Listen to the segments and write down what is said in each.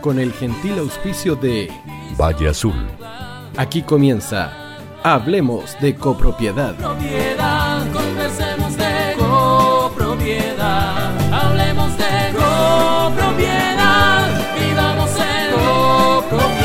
con el gentil auspicio de Valle Azul. Aquí comienza Hablemos de copropiedad. Propiedad, conversemos de copropiedad. Hablemos de copropiedad. Vivamos en copropiedad.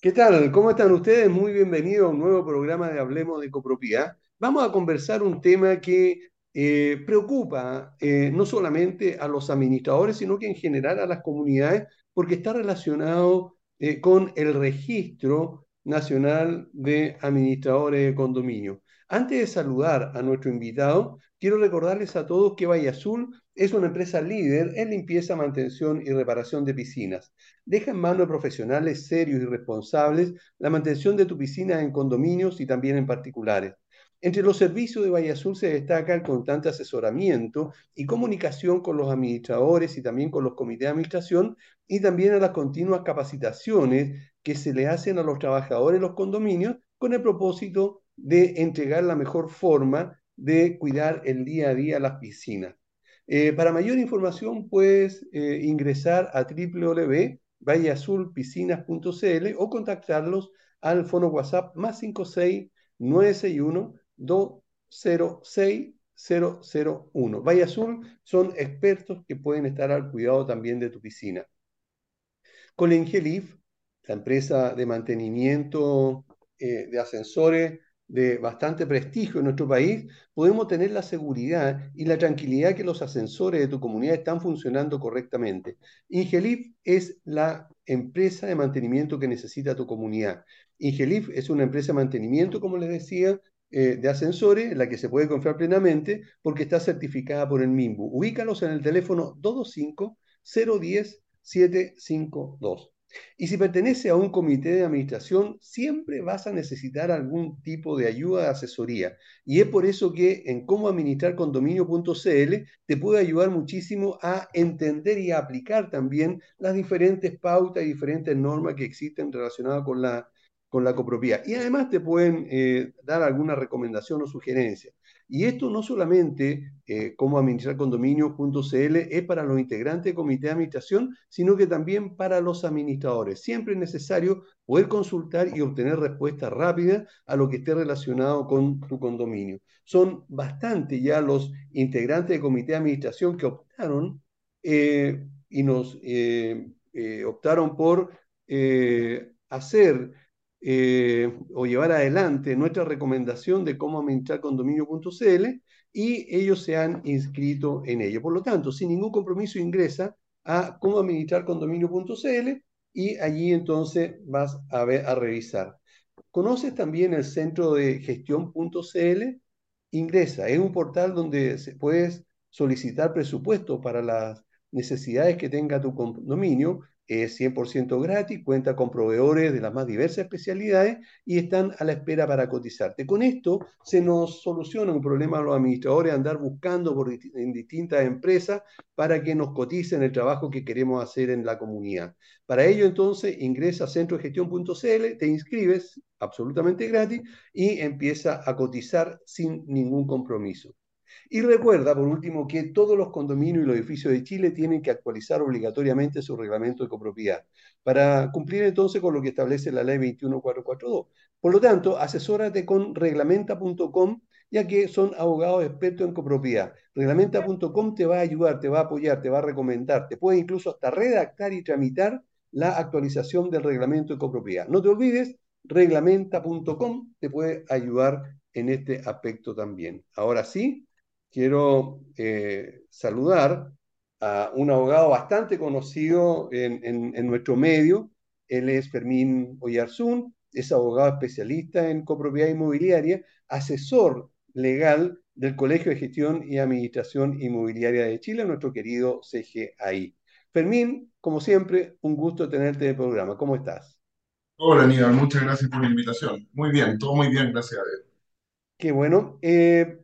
¿Qué tal? ¿Cómo están ustedes? Muy bienvenidos a un nuevo programa de Hablemos de Copropiedad. Vamos a conversar un tema que eh, preocupa eh, no solamente a los administradores, sino que en general a las comunidades, porque está relacionado eh, con el registro nacional de administradores de condominio. Antes de saludar a nuestro invitado, quiero recordarles a todos que Valle Azul es una empresa líder en limpieza, mantención y reparación de piscinas. Deja en manos de profesionales serios y responsables la mantención de tu piscina en condominios y también en particulares. Entre los servicios de Valle Azul se destaca el constante asesoramiento y comunicación con los administradores y también con los comités de administración y también a las continuas capacitaciones que se le hacen a los trabajadores de los condominios con el propósito de entregar la mejor forma de cuidar el día a día las piscinas. Eh, para mayor información puedes eh, ingresar a www.valleazulpiscinas.cl o contactarlos al fono WhatsApp más 56 961 206001. Valle Azul son expertos que pueden estar al cuidado también de tu piscina. Con Engelif, la empresa de mantenimiento eh, de ascensores de bastante prestigio en nuestro país, podemos tener la seguridad y la tranquilidad que los ascensores de tu comunidad están funcionando correctamente. Ingelif es la empresa de mantenimiento que necesita tu comunidad. Ingelif es una empresa de mantenimiento, como les decía, eh, de ascensores en la que se puede confiar plenamente porque está certificada por el MIMBU. Ubícalos en el teléfono 225-010-752. Y si pertenece a un comité de administración, siempre vas a necesitar algún tipo de ayuda de asesoría. Y es por eso que en cómo administrar condominio.cl te puede ayudar muchísimo a entender y aplicar también las diferentes pautas y diferentes normas que existen relacionadas con la con la copropiedad. Y además te pueden eh, dar alguna recomendación o sugerencia. Y esto no solamente eh, como administrar condominio.cl es para los integrantes del comité de administración, sino que también para los administradores. Siempre es necesario poder consultar y obtener respuestas rápidas a lo que esté relacionado con tu condominio. Son bastante ya los integrantes del comité de administración que optaron eh, y nos optaron por hacer eh, o llevar adelante nuestra recomendación de cómo administrar condominio.cl y ellos se han inscrito en ello. Por lo tanto, sin ningún compromiso ingresa a cómo administrar condominio.cl y allí entonces vas a, ver, a revisar. ¿Conoces también el centro de gestión.cl? Ingresa, es un portal donde puedes solicitar presupuesto para las necesidades que tenga tu condominio es 100% gratis, cuenta con proveedores de las más diversas especialidades y están a la espera para cotizarte. Con esto se nos soluciona un problema a los administradores andar buscando por en distintas empresas para que nos coticen el trabajo que queremos hacer en la comunidad. Para ello entonces ingresa a centrogestión.cl, te inscribes absolutamente gratis y empieza a cotizar sin ningún compromiso. Y recuerda, por último, que todos los condominios y los edificios de Chile tienen que actualizar obligatoriamente su reglamento de copropiedad para cumplir entonces con lo que establece la ley 21442. Por lo tanto, asesórate con reglamenta.com ya que son abogados expertos en copropiedad. Reglamenta.com te va a ayudar, te va a apoyar, te va a recomendar, te puede incluso hasta redactar y tramitar la actualización del reglamento de copropiedad. No te olvides, reglamenta.com te puede ayudar en este aspecto también. Ahora sí, quiero eh, saludar a un abogado bastante conocido en, nuestro medio. Él es Fermín Oyarzún, es abogado especialista en copropiedad inmobiliaria, asesor legal del Colegio de Gestión y Administración Inmobiliaria de Chile, nuestro querido CGAI. Fermín, como siempre, un gusto tenerte en el programa. ¿Cómo estás? Hola, Aníbal, muchas gracias por la invitación. Muy bien, todo muy bien, gracias a Dios. Qué bueno. Eh,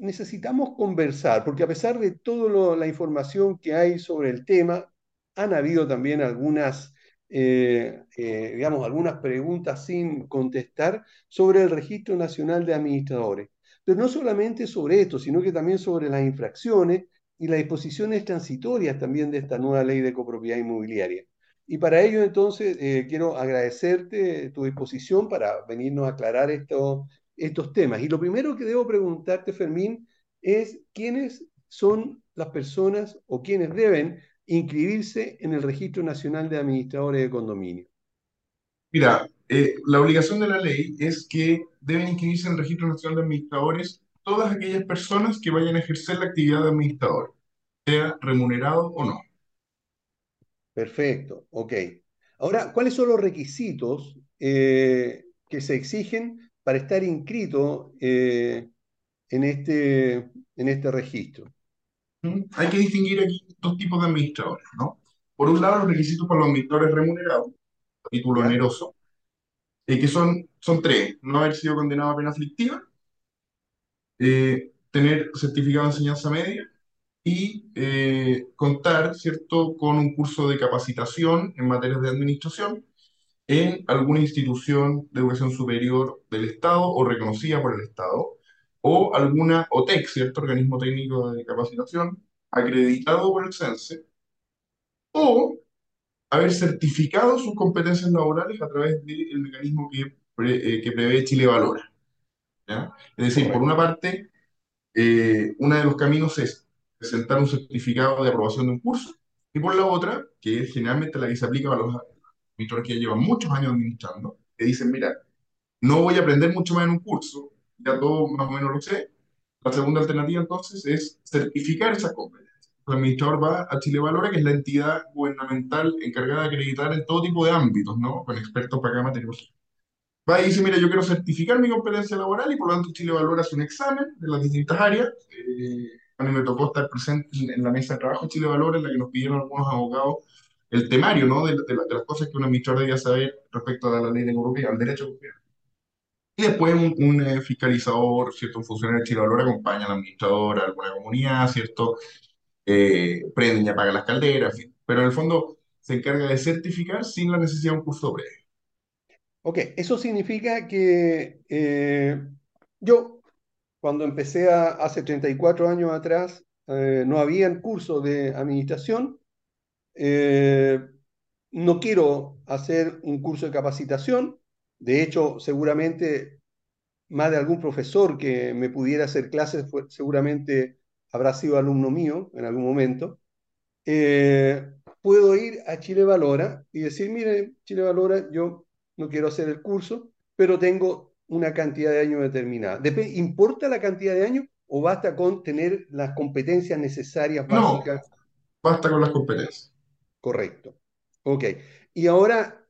necesitamos conversar, porque a pesar de toda la información que hay sobre el tema, han habido también algunas, eh, eh, digamos, algunas preguntas sin contestar sobre el Registro Nacional de Administradores. Pero no solamente sobre esto, sino que también sobre las infracciones y las disposiciones transitorias también de esta nueva ley de copropiedad inmobiliaria. Y para ello, entonces, eh, quiero agradecerte tu disposición para venirnos a aclarar esto, estos temas. Y lo primero que debo preguntarte, Fermín, es quiénes son las personas o quiénes deben inscribirse en el Registro Nacional de Administradores de Condominio. Mira, eh, la obligación de la ley es que deben inscribirse en el Registro Nacional de Administradores todas aquellas personas que vayan a ejercer la actividad de administrador, sea remunerado o no. Perfecto, ok. Ahora, ¿cuáles son los requisitos eh, que se exigen para estar inscrito eh, en, este, en este registro? Hay que distinguir aquí dos tipos de administradores, ¿no? Por un lado, los requisitos para los administradores remunerados, título ¿Ya? oneroso, eh, que son, son tres. No haber sido condenado a pena aflictiva, eh, tener certificado de enseñanza media y eh, contar, ¿cierto?, con un curso de capacitación en materias de administración en alguna institución de educación superior del Estado o reconocida por el Estado, o alguna OTEC, ¿cierto?, organismo técnico de capacitación acreditado por el CENSE, o haber certificado sus competencias laborales a través del mecanismo que, pre- eh, que prevé Chile Valora. ¿ya? Es decir, por una parte, eh, uno de los caminos es presentar un certificado de aprobación de un curso, y por la otra, que es generalmente la que se aplica para los administradores que ya llevan muchos años administrando, que dicen, mira, no voy a aprender mucho más en un curso, ya todo más o menos lo sé. La segunda alternativa entonces es certificar esas competencias. El administrador va a Chile Valora, que es la entidad gubernamental encargada de acreditar en todo tipo de ámbitos, ¿no? Con expertos para cada materia. Va y dice, mira, yo quiero certificar mi competencia laboral y por lo tanto Chile Valora hace un examen de las distintas áreas. Eh, a mí me tocó estar presente en la mesa de trabajo Chile Valora, en la que nos pidieron algunos abogados el temario, ¿no? De, de de las cosas que un administrador debía saber respecto a la ley de propiedad, al derecho de propiedad. Y después un, un, eh, fiscalizador, ¿cierto? Un funcionario de Chile Valora acompaña al administrador a alguna comunidad, ¿cierto? Eh, y apaga las calderas. Pero en el fondo se encarga de certificar sin la necesidad de un curso previo. Ok, eso significa que eh, yo, cuando empecé a- hace 34 años atrás, eh, no había curso de administración. Eh, no quiero hacer un curso de capacitación. De hecho, seguramente más de algún profesor que me pudiera hacer clases fue- seguramente habrá sido alumno mío en algún momento. Eh, puedo ir a Chile Valora y decir, mire, Chile Valora, yo no quiero hacer el curso, pero tengo una cantidad de años determinada. Dep- ¿Importa la cantidad de años o basta con tener las competencias necesarias No, básicas? basta con las competencias. Correcto. Ok. Y ahora,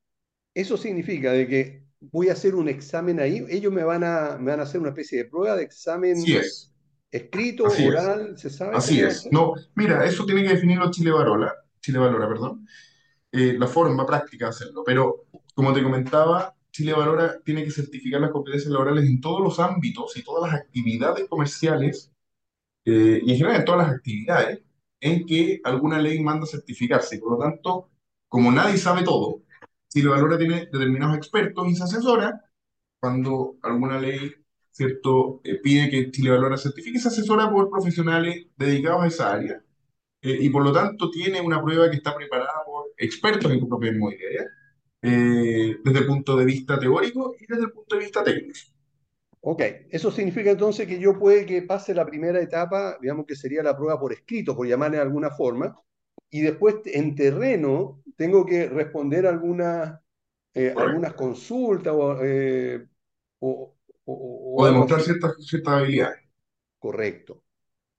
eso significa de que voy a hacer un examen ahí. Ellos me van a, me van a hacer una especie de prueba de examen Así es, escrito, así es, oral, ¿se sabe así es. No, mira, eso tiene que definirlo Chile Valora, Chile Valora, perdón. eh, la forma práctica de hacerlo. Pero, como te comentaba, Chile Valora tiene que certificar las competencias laborales en todos los ámbitos y todas las actividades comerciales, eh, y en general en todas las actividades en que alguna ley manda certificarse. Por lo tanto, como nadie sabe todo, Chile Valora tiene determinados expertos y se asesora cuando alguna ley, ¿cierto?, eh, pide que Chile Valora certifique, se asesora por profesionales dedicados a esa área eh, y por lo tanto tiene una prueba que está preparada por expertos en propiedad inmobiliaria, eh, desde el punto de vista teórico y desde el punto de vista técnico. Ok, eso significa entonces que yo puede que pase la primera etapa, digamos que sería la prueba por escrito, por llamarle de alguna forma, y después en terreno tengo que responder algunas, eh, algunas consultas o, eh, o- o- demostrar ciertas, ciertas habilidades. Correcto.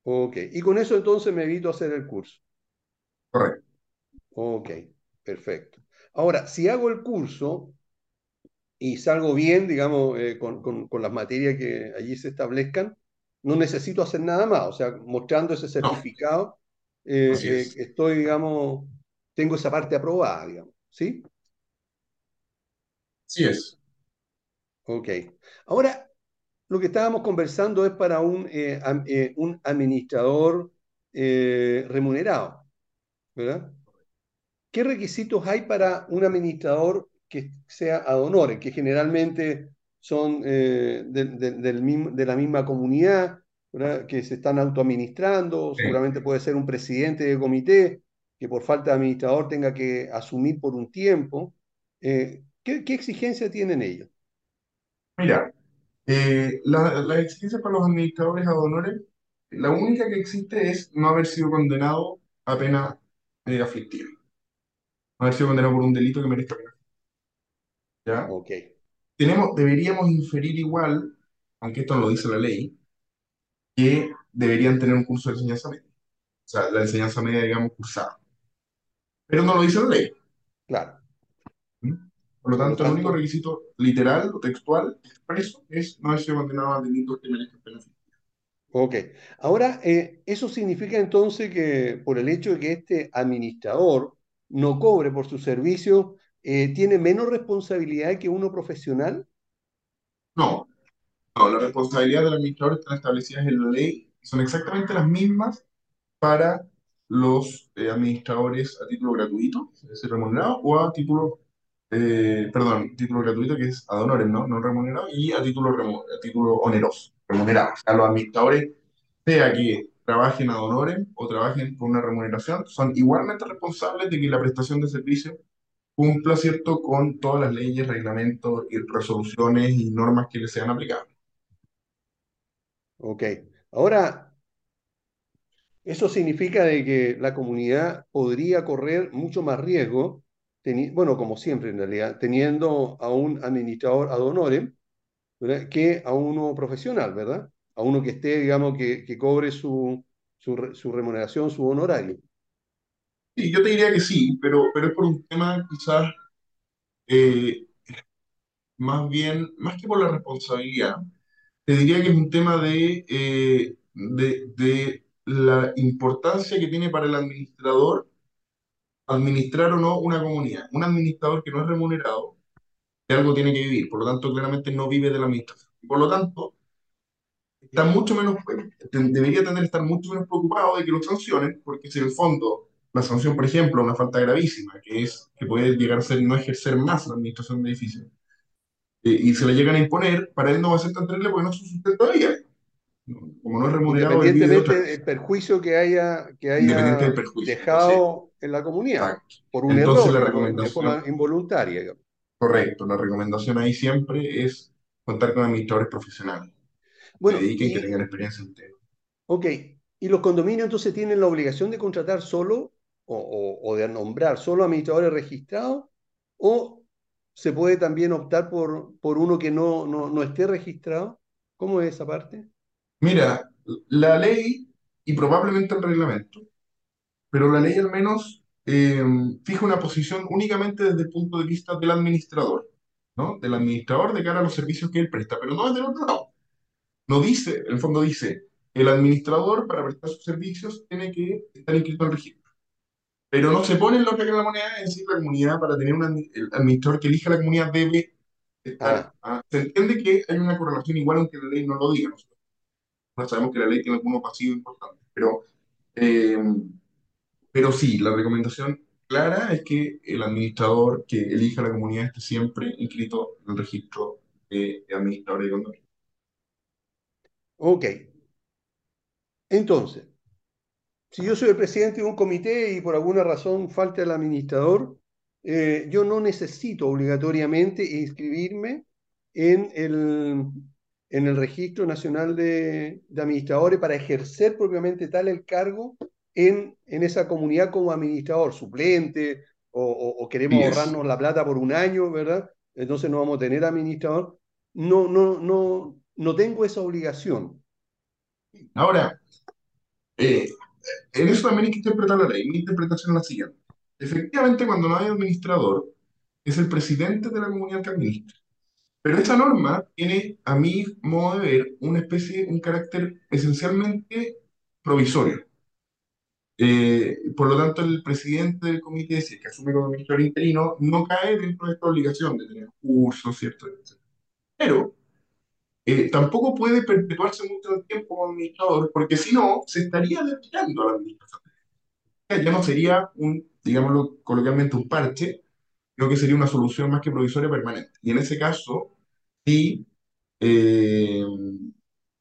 Ok, y con eso entonces me evito hacer el curso. Correcto. Ok, perfecto. Ahora, si hago el curso y salgo bien, digamos, eh, con, con- con las materias que allí se establezcan, no necesito hacer nada más. O sea, mostrando ese No, certificado, eh, eh, es. estoy, digamos, tengo esa parte aprobada, digamos. ¿Sí? Así es. Ok. Ahora, lo que estábamos conversando es para un, am- un administrador remunerado, ¿verdad? ¿Qué requisitos hay para un administrador que sea ad honorem, que generalmente son eh, de, de- del mismo- de la misma comunidad? ¿verdad? que se están autoadministrando, seguramente puede ser un presidente de comité que por falta de administrador tenga que asumir por un tiempo. Eh, ¿qué, qué exigencia tienen ellos? Mira, eh, la, la exigencia para los administradores ad honorem, la única que existe es no haber sido condenado a pena aflictiva. No haber sido condenado por un delito que merezca pena. ¿Ya? Ok, Tenemos, deberíamos inferir igual, aunque esto no lo dice la ley, que deberían tener un curso de enseñanza media. O sea, la enseñanza media, digamos, cursada. Pero no lo dice la ley. claro. ¿Mm? Por lo Por lo tanto, el único tanto, requisito literal o textual expreso es no haber sido condenado a delitos que merezcan pena ok. Ahora, eh, eso significa entonces que por el hecho de que este administrador no cobre por su servicio, eh, tiene menos responsabilidad que uno profesional. No, no, las responsabilidades del administrador están establecidas en la ley y son exactamente las mismas para los eh, administradores a título gratuito, es decir, remunerado, o a título, eh, perdón, título gratuito que es ad honorem, ¿no? No remunerado, y a título, a título oneroso, remunerado. O sea, los administradores, sea que trabajen ad honorem o trabajen por una remuneración, son igualmente responsables de que la prestación de servicio cumpla, ¿cierto?, con todas las leyes, reglamentos y resoluciones y normas que les sean aplicables. Ok. Ahora, eso significa de que la comunidad podría correr mucho más riesgo, bueno, como siempre en realidad, teniendo a un administrador ad honorem, ¿verdad? que a uno profesional, ¿verdad? A uno que esté, digamos, que, que cobre su, su, su remuneración, su honorario. Sí, yo te diría que sí, pero, pero es por un tema quizás eh, más bien, más que por la responsabilidad, te diría que es un tema de, eh, de, de la importancia que tiene para el administrador administrar o no una comunidad. Un administrador que no es remunerado, de algo tiene que vivir, por lo tanto, claramente no vive de la administración. Por lo tanto, está mucho menos, debería tener estar mucho menos preocupado de que lo sancionen, porque si en el fondo la sanción, por ejemplo, una falta gravísima, que es que puede llegar a ser no ejercer más la administración de edificios, eh, y se le llegan a imponer, para él no va a ser tan terrible porque no es su sustento de vida. ¿no? Como no es remunerado, de Independientemente del perjuicio que haya, que haya dejado en la comunidad, exacto. por un Entonces la error, de recomendación, forma involuntaria. digamos. correcto, la recomendación ahí siempre es contar con administradores profesionales que Bueno, dediquen, que y, tengan experiencia en el tema. ok, ¿y los condominios entonces tienen la obligación de contratar solo o, de nombrar solo administradores registrados? ¿O se puede también optar por, por uno que no, no, no esté registrado? ¿Cómo es esa parte? Mira, la ley y probablemente el reglamento, pero la ley al menos eh, fija una posición únicamente desde el punto de vista del administrador, ¿no? Del administrador de cara a los servicios que él presta, pero no desde el otro lado. No dice, en el fondo dice, el administrador para prestar sus servicios tiene que estar inscrito el registro. Pero no se pone en lo que es la comunidad, es decir, la comunidad para tener un administrador que elija la comunidad debe estar. Ah, ah, Se entiende que hay una correlación igual aunque la ley no lo diga. Nosotros no sabemos que la ley tiene algunos pasivos importantes, pero, eh, pero sí, la recomendación clara es que el administrador que elija la comunidad esté siempre inscrito en el registro de administradores de condominio. ok. Entonces, si yo soy el presidente de un comité y por alguna razón falta el administrador, eh, yo no necesito obligatoriamente inscribirme en el, en el Registro Nacional de, de Administradores para ejercer propiamente tal el cargo en, en esa comunidad como administrador suplente o, o- o queremos ahorrarnos la plata por un año, ¿verdad? Entonces no vamos a tener administrador. No, no, no, no tengo esa obligación. Ahora, eh, en eso también hay que interpretar la ley. Mi interpretación es la siguiente. Efectivamente, cuando no hay administrador, es el presidente de la comunidad que administra. Pero esa norma tiene, a mi modo de ver, una especie, un carácter esencialmente provisorio. Eh, por lo tanto, el presidente del comité, si es que asume como administrador interino, no cae dentro de esta obligación de tener cursos, ¿cierto? Pero eh, tampoco puede perpetuarse mucho tiempo como administrador, porque si no, se estaría desviando a la administración. Ya no sería un, digámoslo coloquialmente, un parche, sino que sería una solución más que provisoria permanente. Y en ese caso, sí, eh,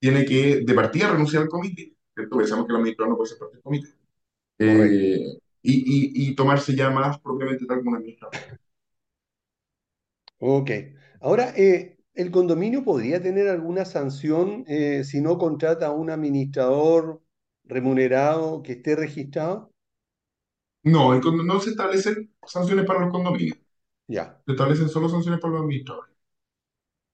tiene que de partida renunciar al comité, ¿cierto? Sabemos que el administrador no puede ser parte del comité, eh, y, y, y tomarse ya más propiamente tal como un administrador. Ok. Ahora, eh, ¿el condominio podría tener alguna sanción eh, si no contrata a un administrador remunerado que esté registrado? No, el no se establecen sanciones para los condominios, Ya. se establecen solo sanciones para los administradores.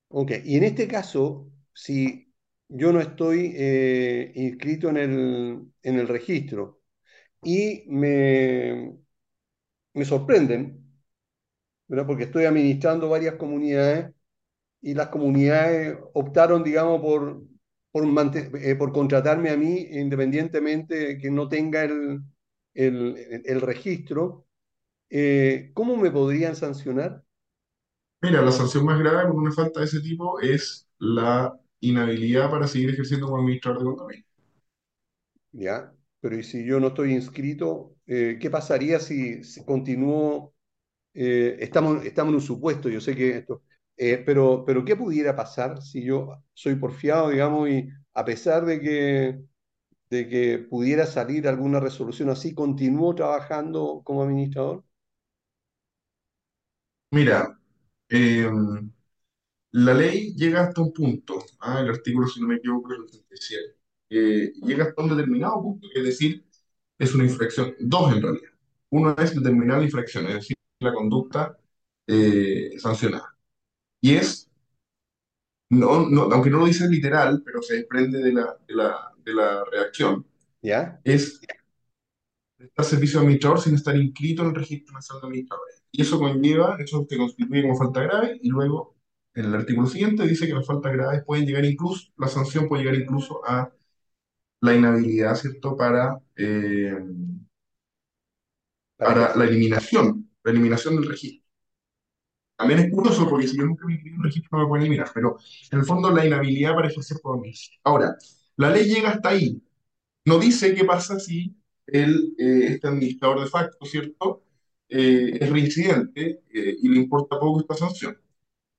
Ok. Y en este caso, si yo no estoy eh, inscrito en el, en el registro y me, me sorprenden, ¿verdad? Porque estoy administrando varias comunidades y las comunidades optaron, digamos, por, eh, por contratarme a mí independientemente de que no tenga el, el, el registro. Eh, ¿cómo me podrían sancionar? Mira, la sanción más grave por una falta de ese tipo es la inhabilidad para seguir ejerciendo como administrador de condominio. ¿Ya? Pero ¿y si yo no estoy inscrito, eh, qué pasaría si, si continúo? estamos, estamos en un supuesto, yo sé que esto, eh, pero, pero ¿qué pudiera pasar si yo soy porfiado, digamos, y a pesar de que de que pudiera salir alguna resolución así, continúo trabajando como administrador? Mira, eh, la ley llega hasta un punto, ah, el artículo, si no me equivoco, es el 37, eh, llega hasta un determinado punto, es decir, es una infracción, dos en realidad. Uno es determinar la infracción, es decir, la conducta eh, sancionada. Y es, no, no, aunque no lo dice literal, pero se desprende de la, de la, de la redacción, ¿Ya? es prestar servicio administrador sin estar inscrito en el registro nacional de administradores. Y eso conlleva, eso te constituye como falta grave, y luego en el artículo siguiente dice que las faltas graves pueden llegar incluso, la sanción puede llegar incluso a la inhabilidad, ¿cierto?, para, eh, ¿Para la eliminación, la eliminación del registro. También es curioso porque si yo nunca me inscribí en un registro no me pueden eliminar, pero en el fondo la inhabilidad para ejercer por mí. Ahora, la ley llega hasta ahí. No dice qué pasa si el, eh, este administrador de facto, ¿cierto? Eh, es reincidente eh, y le importa poco esta sanción.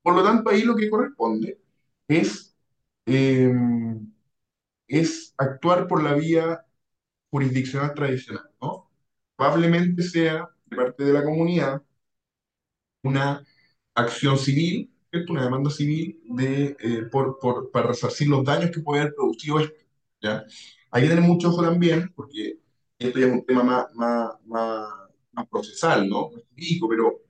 Por lo tanto, ahí lo que corresponde es, eh, es actuar por la vía jurisdiccional tradicional. Probablemente sea de parte de la comunidad una acción civil, ¿cierto? Una demanda civil de, eh, por, por, para resarcir los daños que puede haber producido esto, ¿ya? Hay que tener mucho ojo también, porque esto ya es un tema más, más, más, más procesal, ¿no? Más jurídico, pero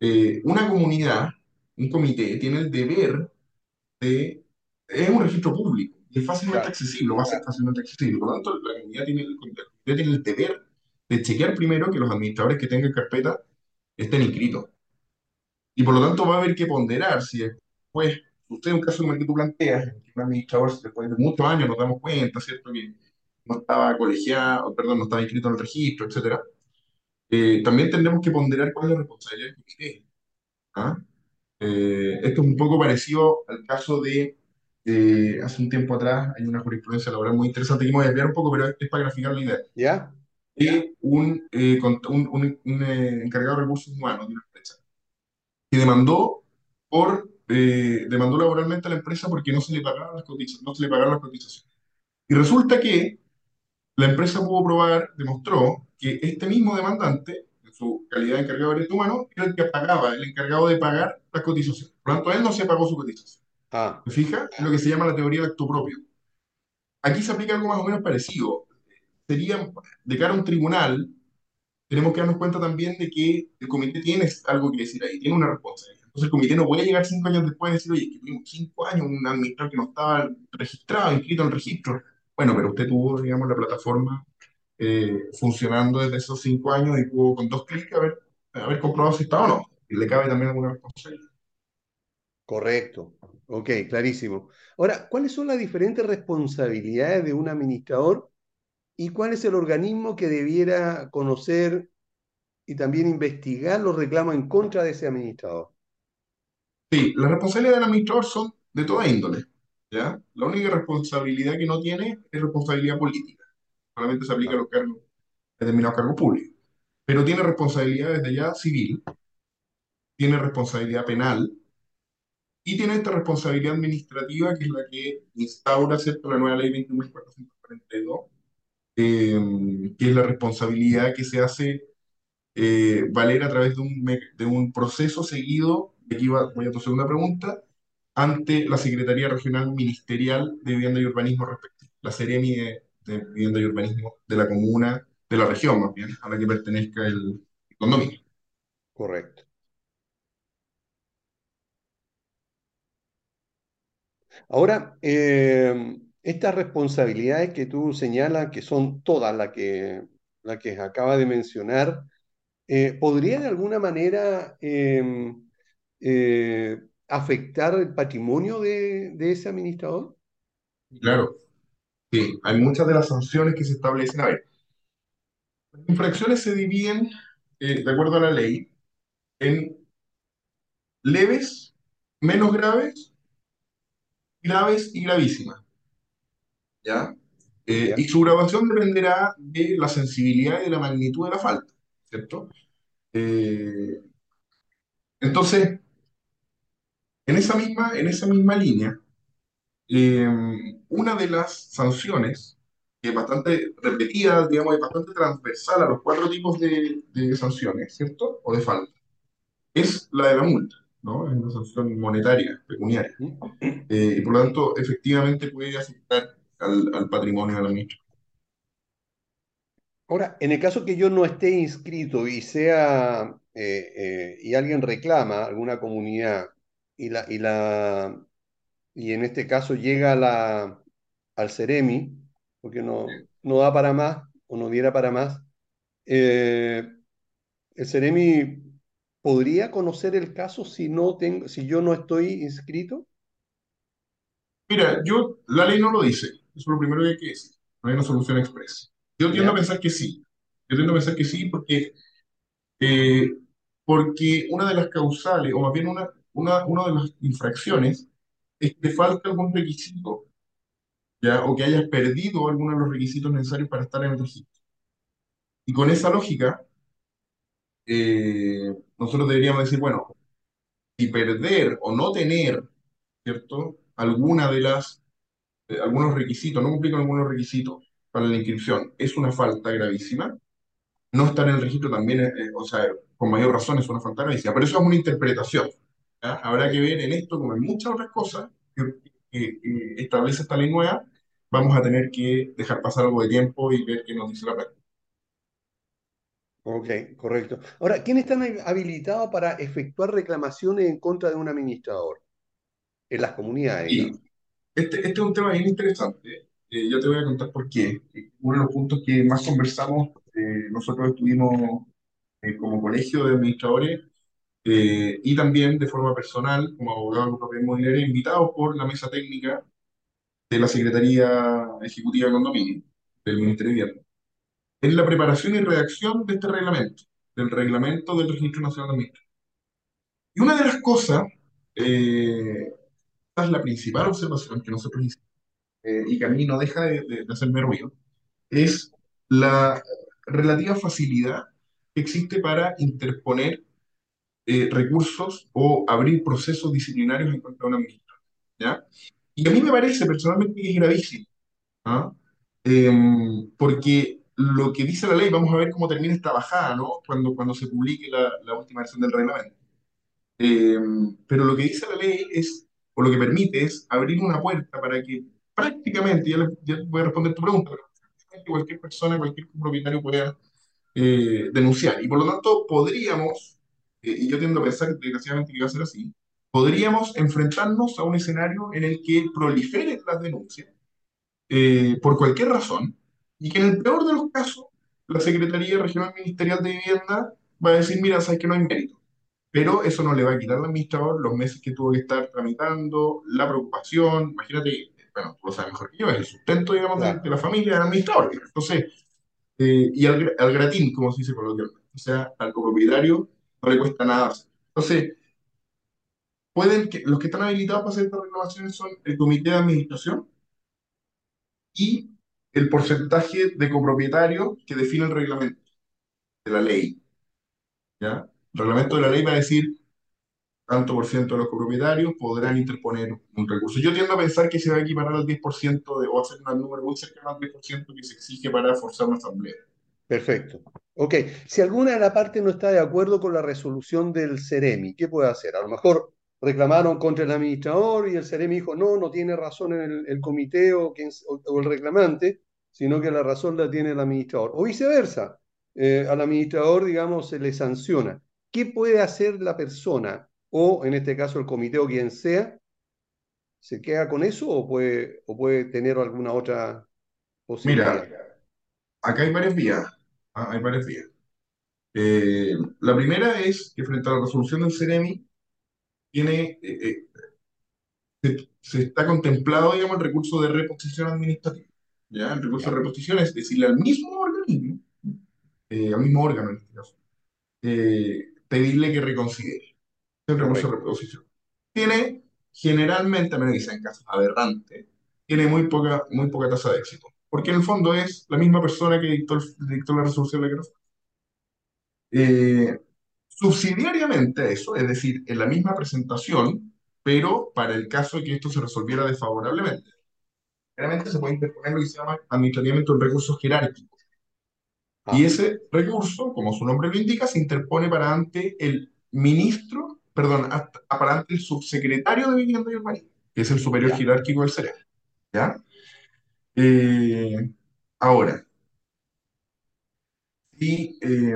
eh, una comunidad, un comité, tiene el deber de... Es un registro público y es fácilmente Claro, accesible, va a ser fácilmente accesible. Por lo tanto, la comunidad tiene el, tiene el deber de chequear primero que los administradores que tengan carpeta estén inscritos. Y por lo tanto va a haber que ponderar si después, usted en un caso como el que tú planteas, en que un administrador después de muchos años nos damos cuenta, ¿cierto? Que no estaba colegiado, perdón, no estaba inscrito en el registro, etcétera. Eh, también tendremos que ponderar cuál es la responsabilidad del comité. ¿ah? Eh, esto es un poco parecido al caso de, eh, hace un tiempo atrás, hay una jurisprudencia laboral muy interesante que me voy a desviar un poco, pero es, es para graficar la idea. ¿ya? De un, eh, un, un- un, eh, encargado de recursos humanos de una que demandó por eh, demandó laboralmente a la empresa porque no se le pagaban las cotizaciones, no se le pagaban las cotizaciones. Y resulta que la empresa pudo probar, demostró que este mismo demandante, en su calidad de encargado de derechos humanos, era el que pagaba, el encargado de pagar las cotizaciones. Por lo tanto, él no se pagó su cotización. Ah, ¿Se fija? Es lo que se llama la teoría de acto propio. Aquí se aplica algo más o menos parecido. Sería, de cara a un tribunal, tenemos que darnos cuenta también de que el comité tiene algo que decir ahí, tiene una responsabilidad. Entonces el comité no puede llegar cinco años después y decir, oye, que tuvimos cinco años un administrador que no estaba registrado, inscrito en el registro. Bueno, pero usted tuvo, digamos, la plataforma eh, funcionando desde esos cinco años y pudo con dos clics haber, haber comprobado si estaba o no. Y le cabe también alguna responsabilidad. correcto. Ok, clarísimo. Ahora, ¿cuáles son las diferentes responsabilidades de un administrador y cuál es el organismo que debiera conocer y también investigar los reclamos en contra de ese administrador? Sí, las responsabilidades del administrador son de toda índole. ¿ya? La única responsabilidad que no tiene es responsabilidad política. Solamente se aplica a los cargos, determinados cargos públicos. Pero tiene responsabilidad desde ya civil, tiene responsabilidad penal, y tiene esta responsabilidad administrativa que es la que instaura, ¿cierto?, la nueva ley 21.442, eh, que es la responsabilidad que se hace eh, valer a través de un, de un proceso seguido, aquí va- voy a tu segunda pregunta, ante la Secretaría Regional Ministerial de Vivienda y Urbanismo respectiva, la Seremi de, de Vivienda y Urbanismo de la comuna, de la región más bien, a la que pertenezca el condominio. Correcto. Ahora, eh, estas responsabilidades que tú señalas, que son todas las que, las que acaba de mencionar, eh, ¿podría de alguna manera eh, eh, afectar el patrimonio de, de ese administrador? Claro, sí, hay muchas de las sanciones que se establecen. A ver, las infracciones se dividen, eh, de acuerdo a la ley, en leves, menos graves, graves y gravísimas, ¿ya? Eh, Ya, y su grabación dependerá de la sensibilidad y de la magnitud de la falta, ¿cierto? Eh, entonces, en esa misma, en esa misma línea, eh, una de las sanciones, que es bastante repetida, digamos, es bastante transversal a los cuatro tipos de, de sanciones, ¿cierto? O de falta, es la de la multa, ¿no? Es una sanción monetaria, pecuniaria. Y por lo tanto, efectivamente puede afectar al, al patrimonio de la misma. Ahora, en el caso que yo no esté inscrito y sea eh, eh, y alguien reclama alguna comunidad y la, y la y en este caso llega la, al Ceremi, porque no, no da para más o no diera para más, eh, el Ceremi podría conocer el caso si no tengo, si yo no estoy inscrito. Mira, yo, la ley no lo dice, eso es lo primero que hay que decir, no hay una solución expresa. Yo tiendo a pensar que sí, yo tiendo a pensar que sí porque, eh, porque una de las causales, o más bien una, una, una de las infracciones, es que falta algún requisito, ¿ya? O que hayas perdido alguno de los requisitos necesarios para estar en el registro. Y con esa lógica, eh, nosotros deberíamos decir, bueno, si perder o no tener, ¿cierto? Alguna de las, eh, algunos requisitos, no cumplir con algunos requisitos para la inscripción, es una falta gravísima. No estar en el registro también, es, eh, o sea, con mayor razón es una falta gravísima, pero eso es una interpretación. ¿ya? Habrá que ver en esto, como en muchas otras cosas que, que- que establece esta ley nueva, vamos a tener que dejar pasar algo de tiempo y ver qué nos dice la práctica. Ok, correcto. Ahora, ¿quién está habilitado para efectuar reclamaciones en contra de un administrador? En las comunidades, Y digamos. Este, este es un tema bien interesante. Eh, yo te voy a contar por qué. Uno de los puntos que más conversamos, eh, nosotros estuvimos eh, como colegio de administradores eh, y también de forma personal, como abogado de propiedad inmobiliaria, invitados por la mesa técnica de la Secretaría Ejecutiva de Condominio del Ministerio de Vivienda, en la preparación y redacción de este reglamento, del reglamento del Registro Nacional de Administradores. Y una de las cosas, eh, es la principal observación que nosotros hicimos, eh, y que a mí no deja de, de- de hacerme ruido, es la relativa facilidad que existe para interponer eh, recursos o abrir procesos disciplinarios en contra de una ministra, ¿ya? Y a mí me parece personalmente que es gravísimo, ¿ah? Em, porque lo que dice la ley, vamos a ver cómo termina esta bajada, ¿no? Cuando, cuando se publique la, la última versión del reglamento. Em, pero lo que dice la ley es, o lo que permite es abrir una puerta para que prácticamente, ya, le- voy a responder tu pregunta, pero cualquier persona, cualquier propietario pueda eh, denunciar. Y por lo tanto, podríamos, eh, y yo tiendo a pensar desgraciadamente que va a ser así, podríamos enfrentarnos a un escenario en el que proliferen las denuncias eh, por cualquier razón y que en el peor de los casos, la Secretaría Regional Ministerial de Vivienda va a decir, mira, sabes que no hay mérito. Pero eso no le va a quitar al administrador los meses que tuvo que estar tramitando, la preocupación, imagínate, bueno, tú lo sabes mejor que yo, es el sustento, digamos, de, Claro. de la familia del administrador. Entonces, eh, y al, al gratín, como se dice coloquialmente. O sea, al copropietario no le cuesta nada. hacer. Entonces, pueden que, los que están habilitados para hacer estas reclamaciones son el comité de administración y el porcentaje de copropietarios que define el reglamento de la ley. ¿ya? Reglamento de la ley va a decir tanto por ciento de los copropietarios podrán interponer un recurso. Yo tiendo a pensar que se va a equiparar al 10% de, o a ser un número muy cercano al 10% que se exige para forzar una asamblea. Perfecto. Ok, si alguna de la parte no está de acuerdo con la resolución del CEREMI, ¿qué puede hacer? A lo mejor reclamaron contra el administrador y el CEREMI dijo, no, no tiene razón el, el comité o, el reclamante, sino que la razón la tiene el administrador. O viceversa, eh, al administrador, digamos, se le sanciona. ¿Qué puede hacer la persona o, en este caso, el comité o quien sea? ¿Se queda con eso o puede, o puede tener alguna otra posibilidad? Mira, acá hay varias vías. Ah, hay varias vías. Eh, la primera es que frente a la resolución del CEREMI, tiene, eh, eh, se, se, está contemplado, digamos, el recurso de reposición administrativa. ¿ya? El recurso de reposición es decirle al mismo organismo, al mismo órgano en este caso, pedirle que reconsidere. El recurso de reposición. Tiene, generalmente, que sea en casos aberrantes, tiene muy poca, muy poca tasa de éxito. Porque en el fondo es la misma persona que dictó, dictó la resolución de la eh, subsidiariamente a eso, es decir, en la misma presentación, pero para el caso de que esto se resolviera desfavorablemente. Realmente se puede interponer lo que se llama administrativamente un recurso jerárquico. Ah. Y ese recurso, como su nombre lo indica, se interpone para ante el ministro, perdón, hasta, para ante el subsecretario de Vivienda y Urbanismo, que es el superior ya. jerárquico del CEREM. ¿Ya? Eh, ahora, si, eh,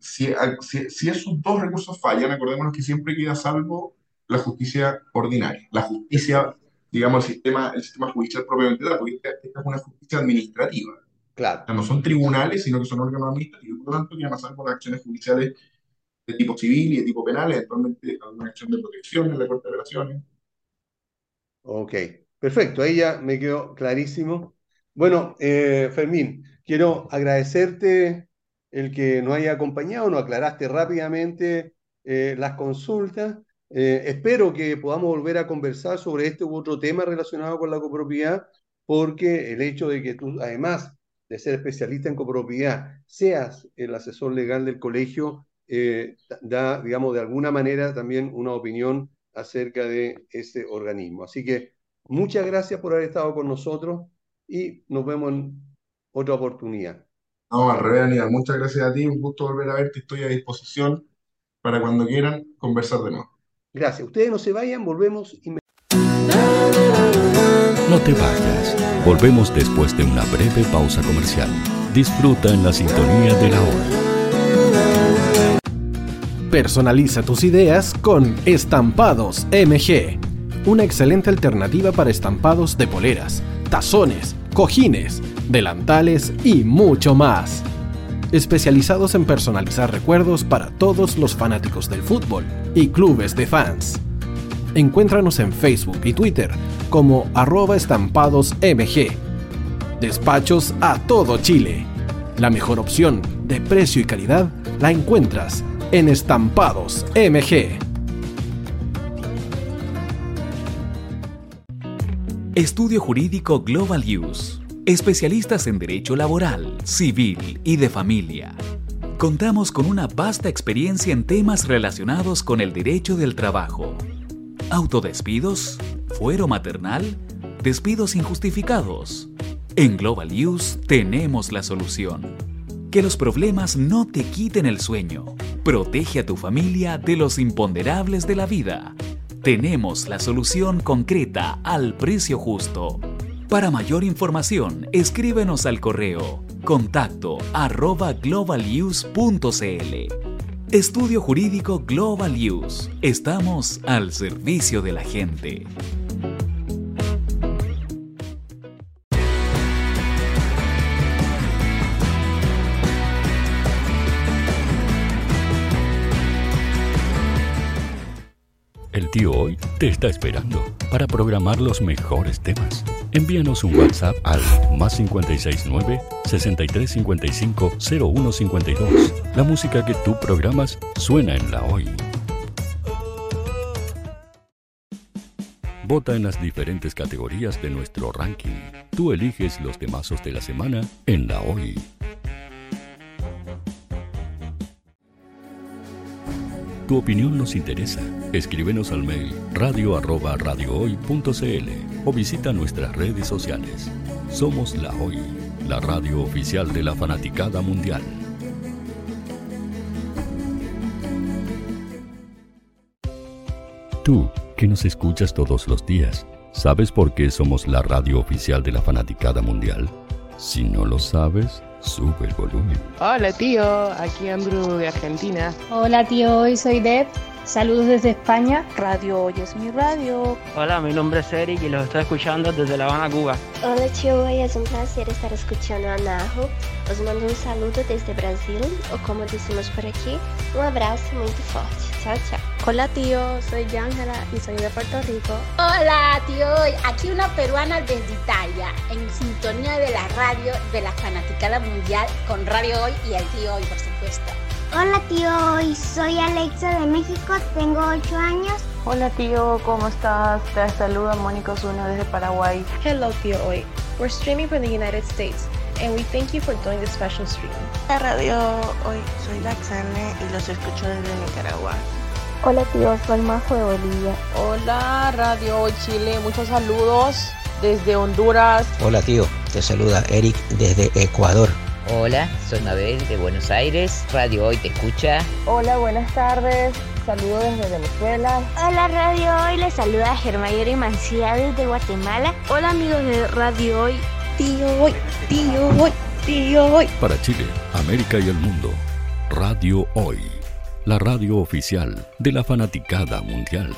si, si, si, esos dos recursos fallan, acordémonos que siempre queda salvo la justicia ordinaria, la justicia, digamos, el sistema, el sistema judicial propiamente tal, porque esta, esta es una justicia administrativa. Claro. O sea, no son tribunales, sino que son órganos administrativos, por lo tanto, quedan a salvo las acciones judiciales de tipo civil y de tipo penal, eventualmente alguna acción de protección en la Corte de Apelaciones. Ok, perfecto, ahí ya me quedó clarísimo. Bueno, eh, Fermín, quiero agradecerte el que nos haya acompañado, nos aclaraste rápidamente eh, las consultas. Eh, espero que podamos volver a conversar sobre este u otro tema relacionado con la copropiedad, porque el hecho de que tú, además de ser especialista en copropiedad, seas el asesor legal del colegio, eh, da, digamos, de alguna manera también una opinión acerca de ese organismo. Así que muchas gracias por haber estado con nosotros y nos vemos en otra oportunidad. No, al revés, Aníbal. Muchas gracias a ti. Un gusto volver a verte. Estoy a disposición para cuando quieran conversar de nuevo. Gracias. Ustedes no se vayan, volvemos inmediatamente. No te vayas. Volvemos después de una breve pausa comercial. Disfruta en la sintonía de la hora. Personaliza tus ideas con Estampados MG. Una excelente alternativa para estampados de poleras, tazones, cojines, delantales y mucho más. Especializados en personalizar recuerdos para todos los fanáticos del fútbol y clubes de fans. Encuéntranos en Facebook y Twitter como arroba estampadosmg. Despachos a todo Chile. La mejor opción de precio y calidad la encuentras en Estampados MG. Estudio Jurídico Global Use. Especialistas en Derecho Laboral, Civil y de Familia. Contamos con una vasta experiencia en temas relacionados con el derecho del trabajo. Autodespidos, fuero maternal, despidos injustificados. En Global Use tenemos la solución. Que los problemas no te quiten el sueño. Protege a tu familia de los imponderables de la vida tenemos la solución concreta al precio justo. Para mayor información, escríbenos al correo contacto arroba globalnews.cl. Estudio Jurídico Global News. Estamos al servicio de la gente. El tío hoy te está esperando para programar los mejores temas. Envíanos un WhatsApp al más 569 6355 0152. La música que tú programas suena en la hoy. Vota en las diferentes categorías de nuestro ranking. Tú eliges los temazos de la semana en la hoy. Tu opinión nos interesa. Escríbenos al mail radio o visita nuestras redes sociales. Somos La Hoy, la radio oficial de la fanaticada mundial. Tú, que nos escuchas todos los días, ¿sabes por qué somos la radio oficial de la fanaticada mundial? Si no lo sabes, sube el volumen. Hola tío, aquí Andrew de Argentina. Hola tío, hoy soy Deb. Saludos desde España. Radio Hoy es mi radio. Hola, mi nombre es Eric y los estoy escuchando desde La Habana, Cuba. Hola tío, hoy es un placer estar escuchando a Najo. Os mando un saludo desde Brasil, o como decimos por aquí, un abrazo muy fuerte. Chao, chao. Hola tío, soy Ángela y soy de Puerto Rico. Hola tío, aquí una peruana desde Italia, en sintonía de la radio de la fanaticada mundial con Radio Hoy y el tío Hoy, por supuesto. Hola tío, hoy soy Alexa de México, tengo 8 años. Hola tío, ¿cómo estás? Te saluda Mónica Osuna desde Paraguay. Hello tío hoy. We're streaming from the United States and we thank you for doing this special stream. La radio hoy soy Laxane y los escucho desde Nicaragua. Hola tío, soy Majo de Bolivia. Hola Radio Hoy Chile, muchos saludos desde Honduras. Hola tío, te saluda Eric desde Ecuador. Hola, soy Mabel de Buenos Aires. Radio Hoy te escucha. Hola, buenas tardes. Saludos desde Venezuela. Hola Radio Hoy, les saluda Germayori Mancía desde Guatemala. Hola amigos de Radio Hoy. Tío Hoy, tío Hoy, tío Hoy. Para Chile, América y el mundo, Radio Hoy, la radio oficial de la fanaticada mundial.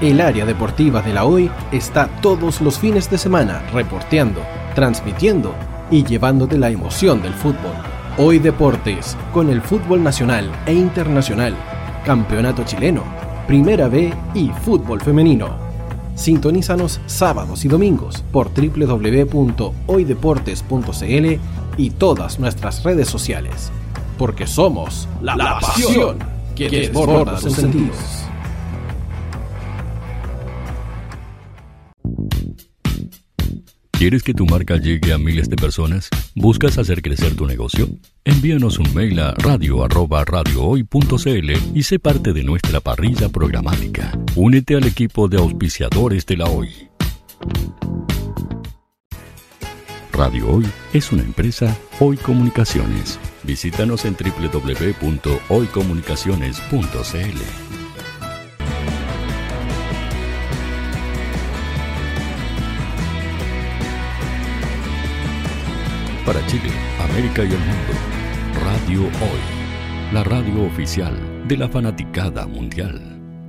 El área deportiva de la Hoy está todos los fines de semana reporteando, transmitiendo y llevándote la emoción del fútbol. Hoy Deportes, con el fútbol nacional e internacional, campeonato chileno, primera B y fútbol femenino. Sintonízanos sábados y domingos por www.hoydeportes.cl y todas nuestras redes sociales. Porque somos la, la pasión que desborda sus sentidos. ¿Quieres que tu marca llegue a miles de personas? ¿Buscas hacer crecer tu negocio? Envíanos un mail a radio@radiohoy.cl y sé parte de nuestra parrilla programática. Únete al equipo de auspiciadores de la Hoy. Radio Hoy es una empresa Hoy Comunicaciones. Visítanos en www.hoycomunicaciones.cl. Para Chile, América y el mundo, Radio Hoy, la radio oficial de la fanaticada mundial.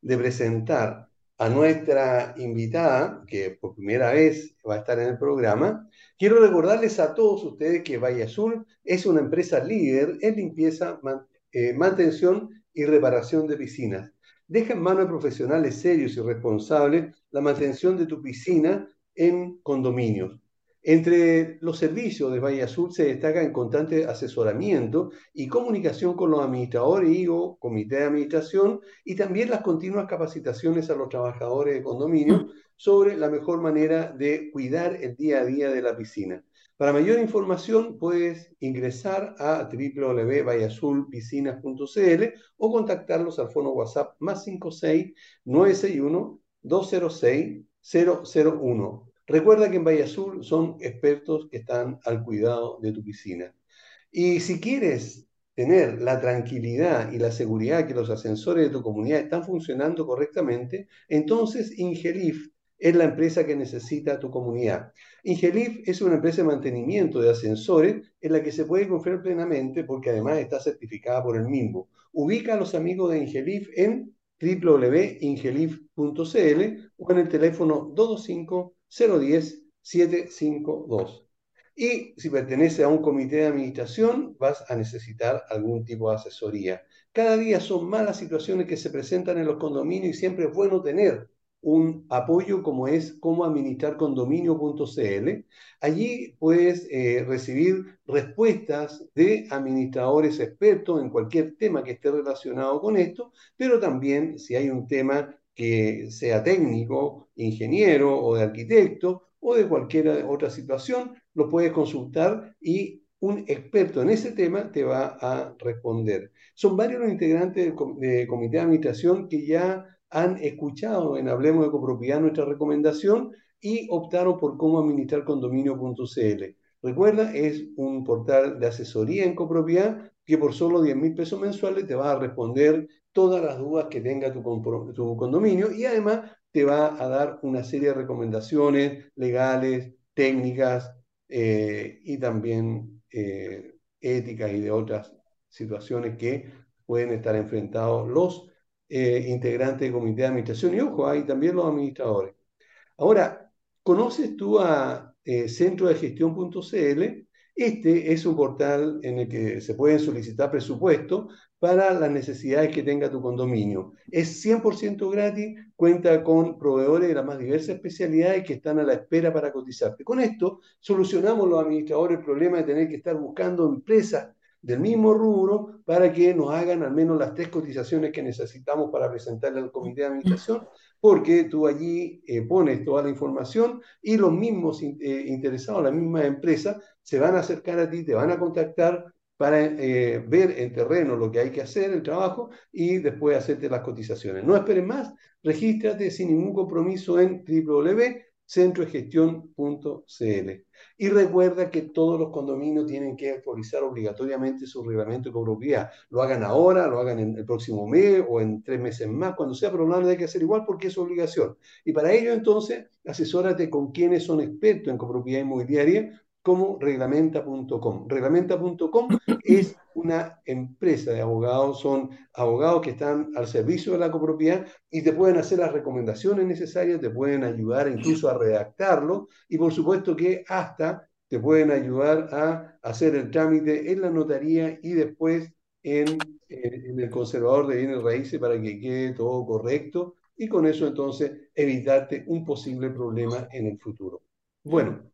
De presentar a nuestra invitada, que por primera vez va a estar en el programa, quiero recordarles a todos ustedes que Valle Azul es una empresa líder en limpieza, man, eh, mantención y reparación de piscinas. Deja en manos de profesionales serios y responsables la mantención de tu piscina en condominios. Entre los servicios de Valle Azul se destaca en constante asesoramiento y comunicación con los administradores y o comité de administración y también las continuas capacitaciones a los trabajadores de condominio sobre la mejor manera de cuidar el día a día de la piscina. Para mayor información puedes ingresar a www.valleazulpiscinas.cl o contactarlos al fono WhatsApp más 56 961 206 001. Recuerda que en Valle Azul son expertos que están al cuidado de tu piscina. Y si quieres tener la tranquilidad y la seguridad que los ascensores de tu comunidad están funcionando correctamente, entonces Ingelif es la empresa que necesita tu comunidad. Ingelif es una empresa de mantenimiento de ascensores en la que se puede confiar plenamente porque además está certificada por el mismo. Ubica a los amigos de Ingelif en www.ingelif.cl o en el teléfono 225 010 752. Y si pertenece a un comité de administración, vas a necesitar algún tipo de asesoría. Cada día son más las situaciones que se presentan en los condominios y siempre es bueno tener un apoyo como es cómo administrar condominio.cl. Allí puedes eh, recibir respuestas de administradores expertos en cualquier tema que esté relacionado con esto, pero también si hay un tema que sea técnico, ingeniero o de arquitecto o de cualquier otra situación, lo puedes consultar y un experto en ese tema te va a responder. Son varios los integrantes del comité de administración que ya han escuchado en Hablemos de Copropiedad nuestra recomendación y optaron por cómo administrar condominio.cl. Recuerda, es un portal de asesoría en copropiedad que por solo 10 mil pesos mensuales te va a responder todas las dudas que tenga tu, condominio y además te va a dar una serie de recomendaciones legales, técnicas eh, y también eh, éticas y de otras situaciones que pueden estar enfrentados los eh, integrantes del comité de administración y ojo, hay también los administradores. Ahora, ¿conoces tú a centro de gestión.cl? Este es un portal en el que se pueden solicitar presupuestos para las necesidades que tenga tu condominio. Es 100% gratis, cuenta con proveedores de las más diversas especialidades que están a la espera para cotizarte. Con esto solucionamos los administradores el problema de tener que estar buscando empresas del mismo rubro para que nos hagan al menos las tres cotizaciones que necesitamos para presentarle al comité de administración, porque tú allí eh, pones toda la información y los mismos eh, interesados, la misma empresa, se van a acercar a ti, te van a contactar para eh, ver en terreno lo que hay que hacer, el trabajo, y después hacerte las cotizaciones. No esperes más, regístrate sin ningún compromiso en www.centroegestión.cl. Y recuerda que todos los condominios tienen que actualizar obligatoriamente su reglamento de copropiedad. Lo hagan ahora, lo hagan en el próximo mes o en tres meses más, cuando sea, pero no hay que hacer igual porque es obligación. Y para ello, entonces, asesórate con quienes son expertos en copropiedad inmobiliaria como reglamenta.com. Reglamenta.com es una empresa de abogados, son abogados que están al servicio de la copropiedad y te pueden hacer las recomendaciones necesarias, te pueden ayudar incluso a redactarlo y por supuesto que hasta te pueden ayudar a hacer el trámite en la notaría y después en, en el conservador de bienes raíces para que quede todo correcto y con eso entonces evitarte un posible problema en el futuro. Bueno,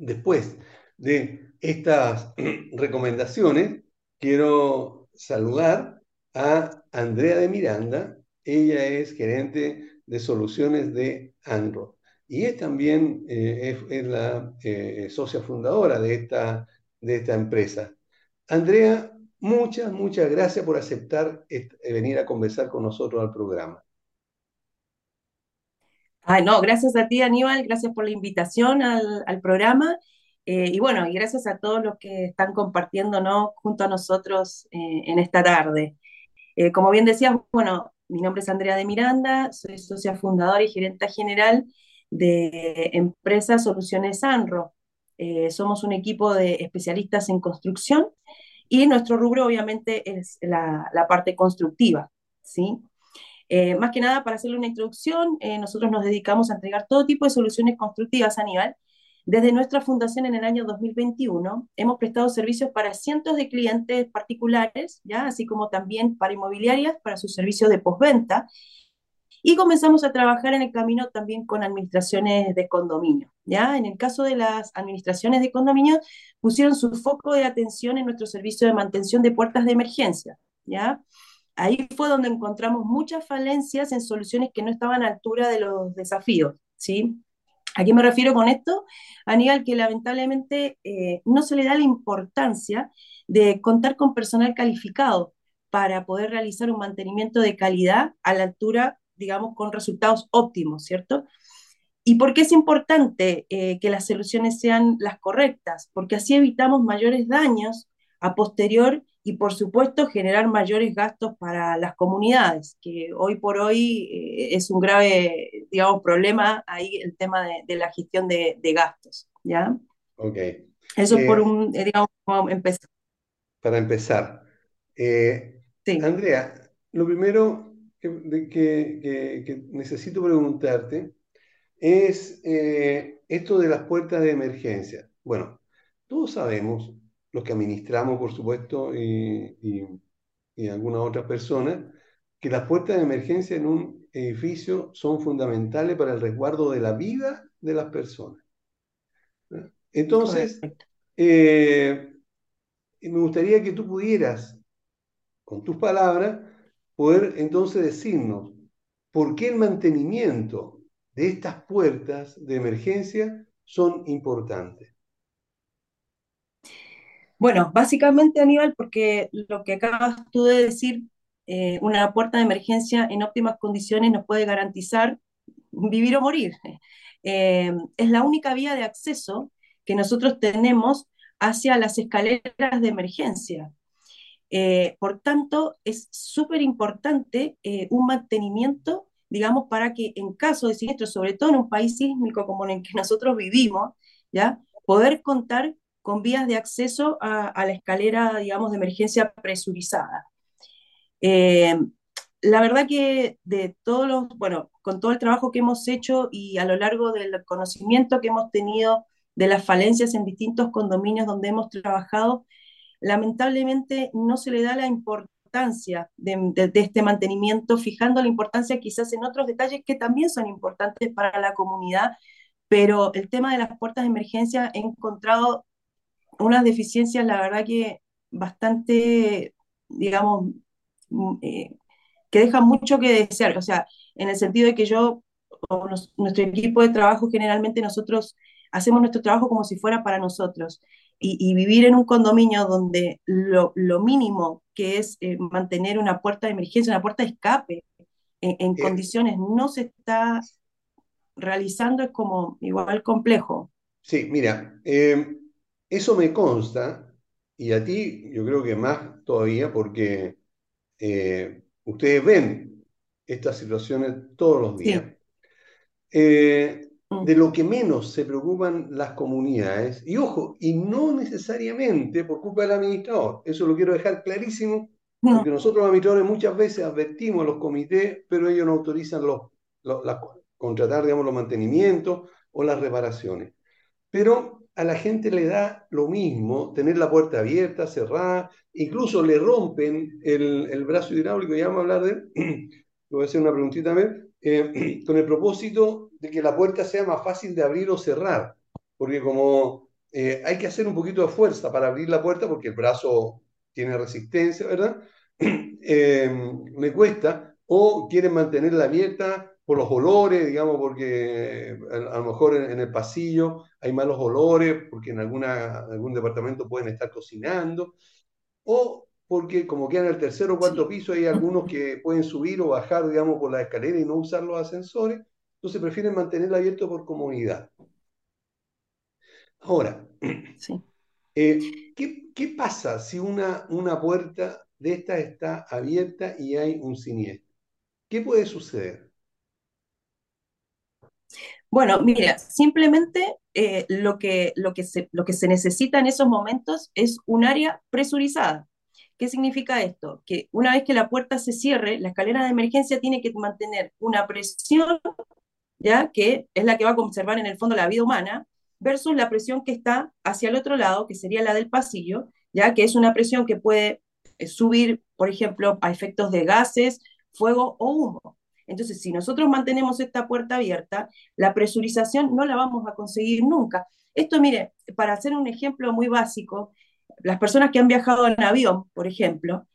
Después de estas recomendaciones, quiero saludar a Andrea de Miranda. Ella es gerente de soluciones de Android y es también eh, es, la eh, socia fundadora de esta, de esta empresa. Andrea, muchas, muchas gracias por aceptar venir a conversar con nosotros al programa. Ay, no, gracias a ti, Aníbal, gracias por la invitación al, programa. Eh, y bueno, y gracias a todos los que están compartiendo junto a nosotros eh, en esta tarde. Eh, como bien decías, bueno, mi nombre es Andrea de Miranda, soy socia fundadora y gerente general de Empresa Soluciones Anro. somos un equipo de especialistas en construcción y nuestro rubro obviamente es la, la parte constructiva, ¿sí? Eh, más que nada, para hacerle una introducción, eh, nosotros nos dedicamos a entregar todo tipo de soluciones constructivas a nivel. Desde nuestra fundación en el año 2021 hemos prestado servicios para cientos de clientes particulares, ¿ya? así como también para inmobiliarias, para sus servicios de postventa. Y comenzamos a trabajar en el camino también con administraciones de condominio. ¿ya? En el caso de las administraciones de condominio, pusieron su foco de atención en nuestro servicio de mantención de puertas de emergencia. ¿ya? Ahí fue donde encontramos muchas falencias en soluciones que no estaban a altura de los desafíos, ¿sí? ¿A qué me refiero con esto? Aníbal, que lamentablemente eh, no se le da la importancia de contar con personal calificado para poder realizar un mantenimiento de calidad a la altura, digamos, con resultados óptimos, ¿cierto? ¿Y por qué es importante eh, que las soluciones sean las correctas? Porque así evitamos mayores daños a posterior y por supuesto generar mayores gastos para las comunidades, que hoy por hoy eh, es un grave, digamos, problema ahí el tema de, la gestión de, gastos, ¿ya? Ok. Eso por eh, un, eh, digamos, empezar. Para empezar. sí. Andrea, lo primero que, que necesito preguntarte es esto de las puertas de emergencia. Bueno, todos sabemos los que administramos, por supuesto, y, y, algunas otras personas, que las puertas de emergencia en un edificio son fundamentales para el resguardo de la vida de las personas. Entonces, eh, me gustaría que tú pudieras, con tus palabras, poder entonces decirnos por qué el mantenimiento de estas puertas de emergencia son importantes. Bueno, básicamente, Aníbal, porque lo que acabas tú de decir, eh, una puerta de emergencia en óptimas condiciones nos puede garantizar vivir o morir. Eh, es la única vía de acceso que nosotros tenemos hacia las escaleras de emergencia. Eh, por tanto, es súper importante un mantenimiento, digamos, para que en caso de siniestro, sobre todo en un país sísmico como en el que nosotros vivimos, ¿ya? poder contar con vías de acceso a, la escalera, digamos, de emergencia presurizada. Eh, la verdad que de todos los, bueno, con todo el trabajo que hemos hecho y a lo largo del conocimiento que hemos tenido de las falencias en distintos condominios donde hemos trabajado, lamentablemente no se le da la importancia de, de, este mantenimiento, fijando la importancia quizás en otros detalles que también son importantes para la comunidad, pero el tema de las puertas de emergencia he encontrado unas deficiencias, la verdad que bastante, digamos, mm, eh, que dejan mucho que desear, o sea, en el sentido de que yo, o nuestro equipo de trabajo, generalmente nosotros hacemos nuestro trabajo como si fuera para nosotros. Y, vivir en un condominio donde lo, mínimo que es eh, mantener una puerta de emergencia, una puerta de escape en, condiciones no se está realizando es como igual complejo. Sí, mira, eh, eso me consta, y a ti yo creo que más todavía, porque eh, ustedes ven estas situaciones todos los días. Eh, mm. de lo que menos se preocupan las comunidades, y ojo, y no necesariamente por culpa del administrador, eso lo quiero dejar clarísimo, porque nosotros los administradores muchas veces advertimos a los comités, pero ellos no autorizan los, contratar, digamos, los mantenimientos o las reparaciones. Pero a la gente le da lo mismo tener la puerta abierta, cerrada, incluso le rompen el, brazo hidráulico, ya vamos a hablar de él, voy a hacer una preguntita también, eh, con el propósito de que la puerta sea más fácil de abrir o cerrar, porque como eh, hay que hacer un poquito de fuerza para abrir la puerta, porque el brazo tiene resistencia, ¿verdad? Eh, le cuesta, o quieren mantenerla abierta por los olores, digamos, porque a, lo mejor en, el pasillo hay malos olores, porque en alguna, algún departamento pueden estar cocinando, o porque como queda en el tercer o cuarto piso hay algunos que pueden subir o bajar, digamos, por la escalera y no usar los ascensores, entonces prefieren mantenerlo abierto por comodidad. Ahora, eh, ¿qué, ¿qué, pasa si una, una puerta de esta está abierta y hay un siniestro? ¿Qué puede suceder? Bueno, mira, simplemente eh, lo, que, lo, que se, lo que se necesita en esos momentos es un área presurizada. ¿Qué significa esto? Que una vez que la puerta se cierre, la escalera de emergencia tiene que mantener una presión, ¿ya? que es la que va a conservar en el fondo la vida humana, versus la presión que está hacia el otro lado, que sería la del pasillo, ya que es una presión que puede eh, subir, por ejemplo, a efectos de gases, fuego o humo. Entonces, si nosotros mantenemos esta puerta abierta, la presurización no la vamos a conseguir nunca. Esto, mire, para hacer un ejemplo muy básico, las personas que han viajado en avión, por ejemplo,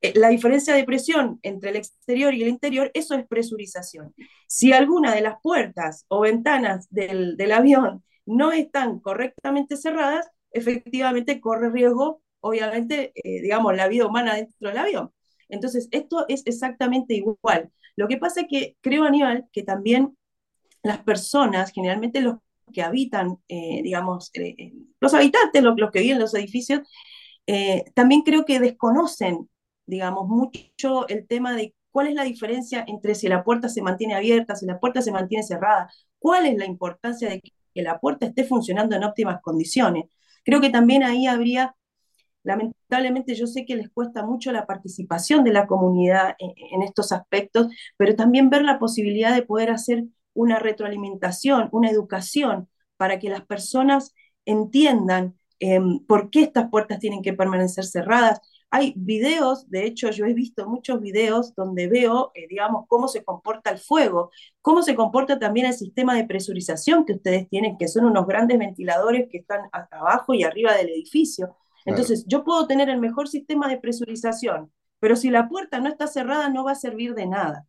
eh, la diferencia de presión entre el exterior y el interior, eso es presurización. Si alguna de las puertas o ventanas del, avión no están correctamente cerradas, efectivamente corre riesgo, obviamente, eh, digamos, la vida humana dentro del avión. Entonces, esto es exactamente igual. Lo que pasa es que creo, Aníbal, que también las personas, generalmente los que habitan, eh, digamos, eh, eh, los habitantes, los, que viven en los edificios, también creo que desconocen, digamos, mucho el tema de cuál es la diferencia entre si la puerta se mantiene abierta, si la puerta se mantiene cerrada, cuál es la importancia de que la puerta esté funcionando en óptimas condiciones. Creo que también ahí habría Lamentablemente yo sé que les cuesta mucho la participación de la comunidad en, estos aspectos, pero también ver la posibilidad de poder hacer una retroalimentación, una educación, para que las personas entiendan em, por qué estas puertas tienen que permanecer cerradas. Hay videos, de hecho yo he visto muchos videos donde veo, eh, digamos, cómo se comporta el fuego, cómo se comporta también el sistema de presurización que ustedes tienen, que son unos grandes ventiladores que están abajo y arriba del edificio. Entonces, yo puedo tener el mejor sistema de presurización, pero si la puerta no está cerrada no va a servir de nada.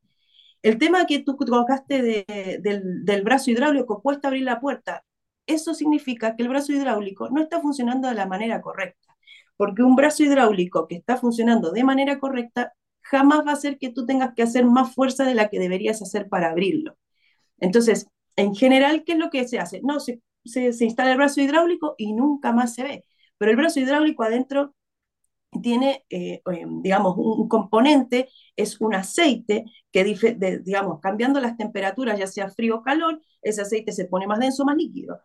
El tema que tú tocaste del, brazo hidráulico, cuesta abrir la puerta. eso significa que el brazo hidráulico no está funcionando de la manera correcta, porque un brazo hidráulico que está funcionando de manera correcta jamás va a hacer que tú tengas que hacer más fuerza de la que deberías hacer para abrirlo. Entonces, en general, ¿qué es lo que se hace? No, se, se, instala el brazo hidráulico y nunca más se ve. Pero el brazo hidráulico adentro tiene, eh, em, digamos, un, componente, es un aceite que, digamos, cambiando las temperaturas, ya sea frío o calor, ese aceite se pone más denso, más líquido.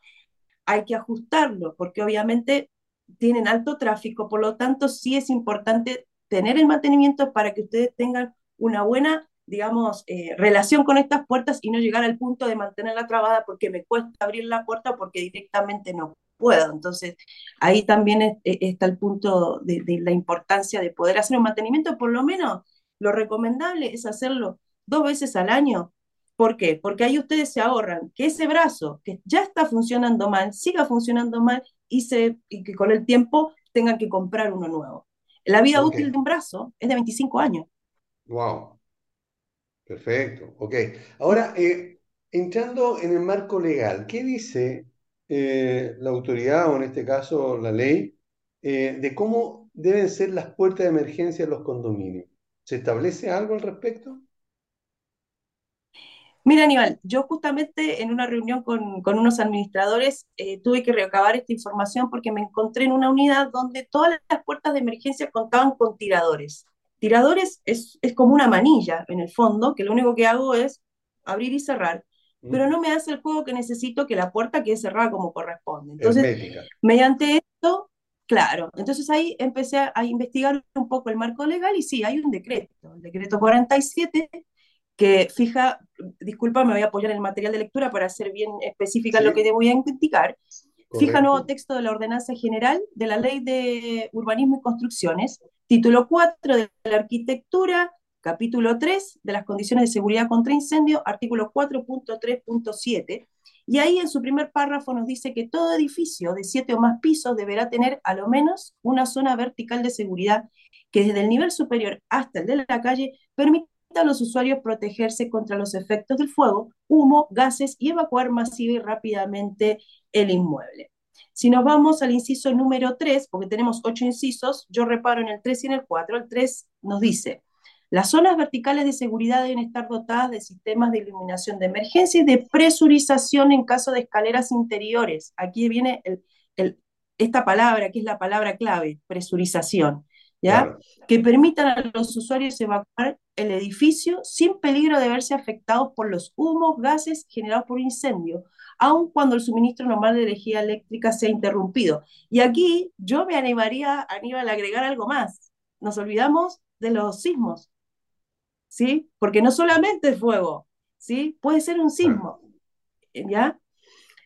Hay que ajustarlo porque obviamente tienen alto tráfico, por lo tanto sí es importante tener el mantenimiento para que ustedes tengan una buena digamos, eh, relación con estas puertas y no llegar al punto de mantenerla trabada porque me cuesta abrir la puerta porque directamente no puedo. Entonces, ahí también e, está el punto de, la importancia de poder hacer un mantenimiento, por lo menos lo recomendable es hacerlo dos veces al año. ¿Por qué? Porque ahí ustedes se ahorran que ese brazo que ya está funcionando mal, siga funcionando mal y, se, y que con el tiempo tengan que comprar uno nuevo. La vida útil de un brazo es de 25 años. Wow. Perfecto, ok. Ahora, eh, entrando en el marco legal, ¿qué dice eh, la autoridad, o en este caso la ley, eh, de cómo deben ser las puertas de emergencia en los condominios? ¿Se establece algo al respecto? Mira, Aníbal, yo justamente en una reunión con, con unos administradores tuve que recabar esta información porque me encontré en una unidad donde todas las puertas de emergencia contaban con tiradores. Tiradores es, es como una manilla, en el fondo, que lo único que hago es abrir y cerrar, mm. pero no me hace el juego que necesito que la puerta quede cerrada como corresponde. Entonces, mediante esto, claro, entonces ahí empecé a, investigar un poco el marco legal y sí, hay un decreto, el decreto 47, que fija, disculpa, me voy a apoyar en el material de lectura para ser bien específica en lo que te voy a indicar, fija nuevo texto de la Ordenanza General de la Ley de Urbanismo y Construcciones, título 4 de la Arquitectura, capítulo 3 de las condiciones de seguridad contra incendio, artículo 4.3.7, y ahí en su primer párrafo nos dice que todo edificio de siete o más pisos deberá tener a lo menos una zona vertical de seguridad que desde el nivel superior hasta el de la calle permita a los usuarios protegerse contra los efectos del fuego, humo, gases y evacuar masiva y rápidamente el inmueble. Si nos vamos al inciso número 3, porque tenemos ocho incisos, yo reparo en el 3 y en el 4. El 3 nos dice, las zonas verticales de seguridad deben estar dotadas de sistemas de iluminación de emergencia y de presurización en caso de escaleras interiores. Aquí viene esta palabra, que es la palabra clave, presurización, ¿ya? Que permitan a los usuarios evacuar el edificio sin peligro de verse afectados por los humos, gases generados por incendio, aun cuando el suministro normal de energía eléctrica sea interrumpido. Y aquí yo me animaría, Aníbal, a agregar algo más. Nos olvidamos de los sismos, ¿sí? Porque no solamente es fuego, ¿sí? Puede ser un sismo, ¿ya?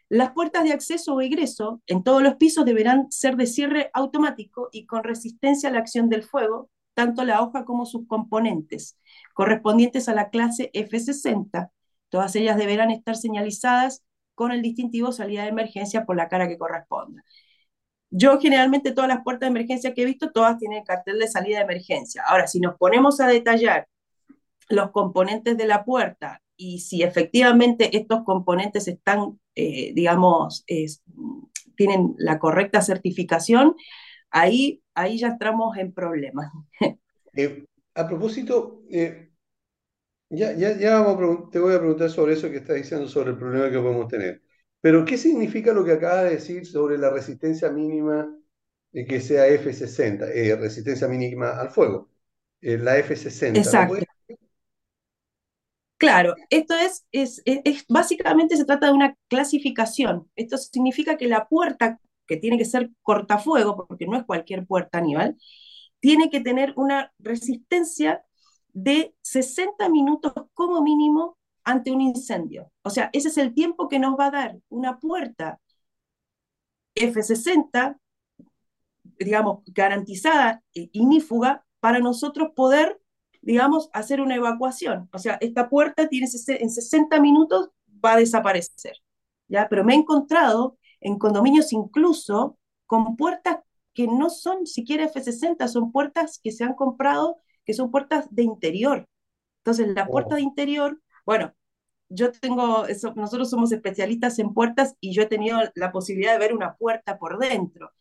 Las puertas de acceso o ingreso en todos los pisos deberán ser de cierre automático y con resistencia a la acción del fuego, tanto la hoja como sus componentes, correspondientes a la clase F60. Todas ellas deberán estar señalizadas con el distintivo salida de emergencia por la cara que corresponda. Yo generalmente todas las puertas de emergencia que he visto, todas tienen cartel de salida de emergencia. Ahora, si nos ponemos a detallar los componentes de la puerta y si efectivamente estos componentes están, eh, digamos, tienen la correcta certificación, ahí, ahí ya estamos en problemas. Eh, a propósito, eh, ya, ya, ya te voy a preguntar sobre eso que estás diciendo, sobre el problema que podemos tener. Pero, ¿qué significa lo que acaba de decir sobre la resistencia mínima que sea F60, eh, resistencia mínima al fuego? La F60. Exacto. Claro, esto es, básicamente se trata de una clasificación. Esto significa que la puerta, que tiene que ser cortafuego, porque no es cualquier puerta, Aníbal, tiene que tener una resistencia de 60 minutos como mínimo ante un incendio. O sea, ese es el tiempo que nos va a dar una puerta F60, digamos, garantizada, e inífuga, para nosotros poder, digamos, hacer una evacuación. O sea, esta puerta tiene en 60 minutos va a desaparecer. ¿ya? Pero me he encontrado en condominios incluso con puertas que no son siquiera F60, son puertas que se han comprado que son puertas de interior. Entonces, la puerta oh. de interior, bueno, yo tengo, eso, nosotros somos especialistas en puertas y yo he tenido la posibilidad de ver una puerta por dentro.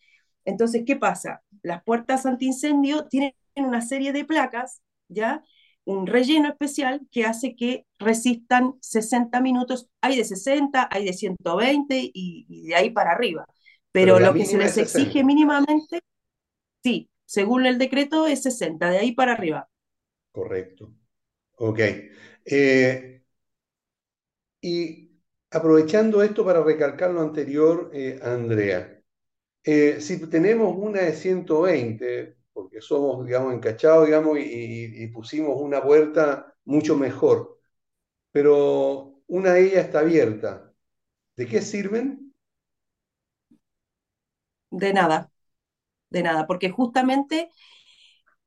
Entonces, ¿qué pasa? Las puertas antiincendio tienen una serie de placas, ¿ya? Un relleno especial que hace que resistan 60 minutos. Hay de 60, hay de 120 y, de ahí para arriba. Pero, lo que se les exige mínimamente, sí, según el decreto es 60, de ahí para arriba. Correcto. Ok. Eh, y aprovechando esto para recalcar lo anterior, eh, Andrea, eh, si tenemos una de 120, porque somos, digamos, encachados, digamos, y, pusimos una puerta mucho mejor, pero una de ellas está abierta, ¿de qué sirven? De nada, de nada, porque justamente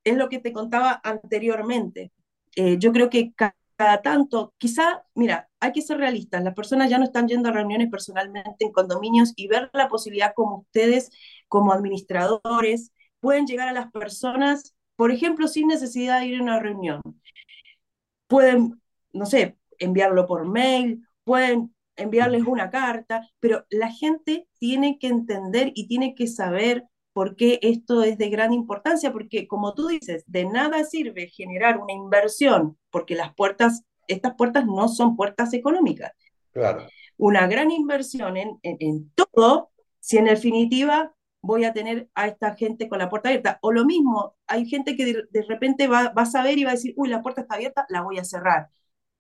es lo que te contaba anteriormente. Eh, yo creo que cada tanto, quizá, mira, hay que ser realistas, las personas ya no están yendo a reuniones personalmente en condominios y ver la posibilidad como ustedes, como administradores, pueden llegar a las personas, por ejemplo, sin necesidad de ir a una reunión. Pueden, no sé, enviarlo por mail, pueden enviarles una carta, pero la gente tiene que entender y tiene que saber por qué esto es de gran importancia, porque como tú dices, de nada sirve generar una inversión, porque las puertas, estas puertas no son puertas económicas. Claro. Una gran inversión en, en, todo, si en definitiva voy a tener a esta gente con la puerta abierta. O lo mismo, hay gente que de, repente va, va, a saber y va a decir, uy, la puerta está abierta, la voy a cerrar.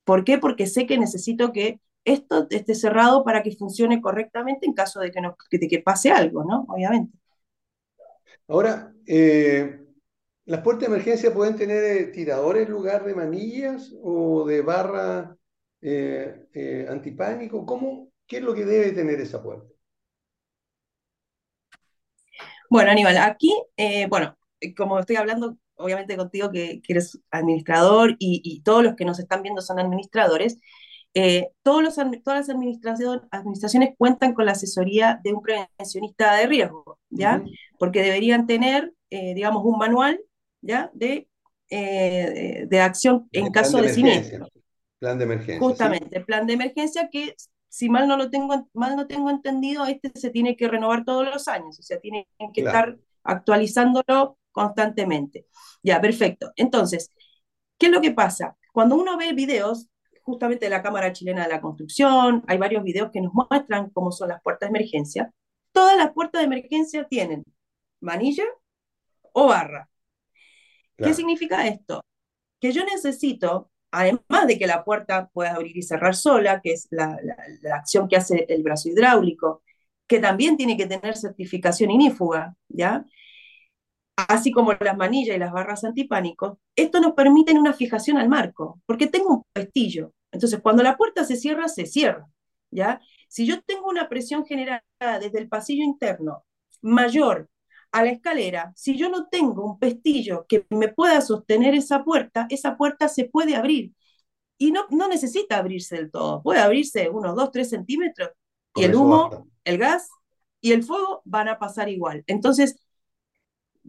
¿Por qué? Porque sé que necesito que esto esté cerrado para que funcione correctamente en caso de que, no, que pase algo, ¿no? Obviamente. Ahora, eh, ¿las puertas de emergencia pueden tener eh, tiradores en lugar de manillas o de barra eh, antipánico? ¿Cómo, ¿Qué es lo que debe tener esa puerta? Bueno, Aníbal, aquí, bueno, como estoy hablando obviamente contigo que, eres administrador y, todos los que nos están viendo son administradores, todos los, todas las administraciones cuentan con la asesoría de un prevencionista de riesgo, ¿ya? porque deberían tener, eh, digamos, un manual ¿ya? De, eh, de acción en caso de, siniestro. Plan de emergencia. Justamente, plan de emergencia que, si mal no lo tengo, mal no tengo entendido, este se tiene que renovar todos los años, o sea, tienen que estar actualizándolo constantemente. Ya, perfecto. Entonces, ¿qué es lo que pasa? Cuando uno ve videos, justamente de la Cámara Chilena de la Construcción, hay varios videos que nos muestran cómo son las puertas de emergencia. Todas las puertas de emergencia tienen manilla o barra. ¿Qué significa esto? Que yo necesito, además de que la puerta pueda abrir y cerrar sola, que es la, acción que hace el brazo hidráulico, que también tiene que tener certificación inífuga, ¿ya? Así como las manillas y las barras antipánico, esto nos permite una fijación al marco, porque tengo un pestillo. Entonces, cuando la puerta se cierra, se cierra, ¿ya? Si yo tengo una presión generada desde el pasillo interno mayor a la escalera, si yo no tengo un pestillo que me pueda sostener esa puerta, esa puerta se puede abrir. Y no, no necesita abrirse del todo, puede abrirse unos 2, 3 centímetros y el humo, el gas y el fuego van a pasar igual. Entonces,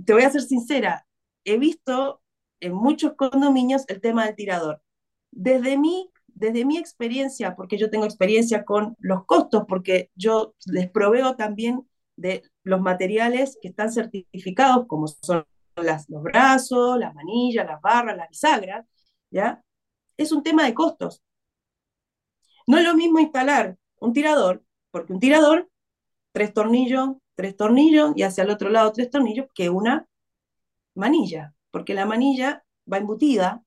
te voy a ser sincera, he visto en muchos condominios el tema del tirador. Desde mi, desde mi experiencia, porque yo tengo experiencia con los costos, porque yo les proveo también de los materiales que están certificados, como son las, los brazos, las manillas, las barras, las bisagras, ¿ya? Es un tema de costos. No es lo mismo instalar un tirador, porque un tirador, tres tornillos, tres tornillos, y hacia el otro lado tres tornillos, que una manilla, porque la manilla va embutida,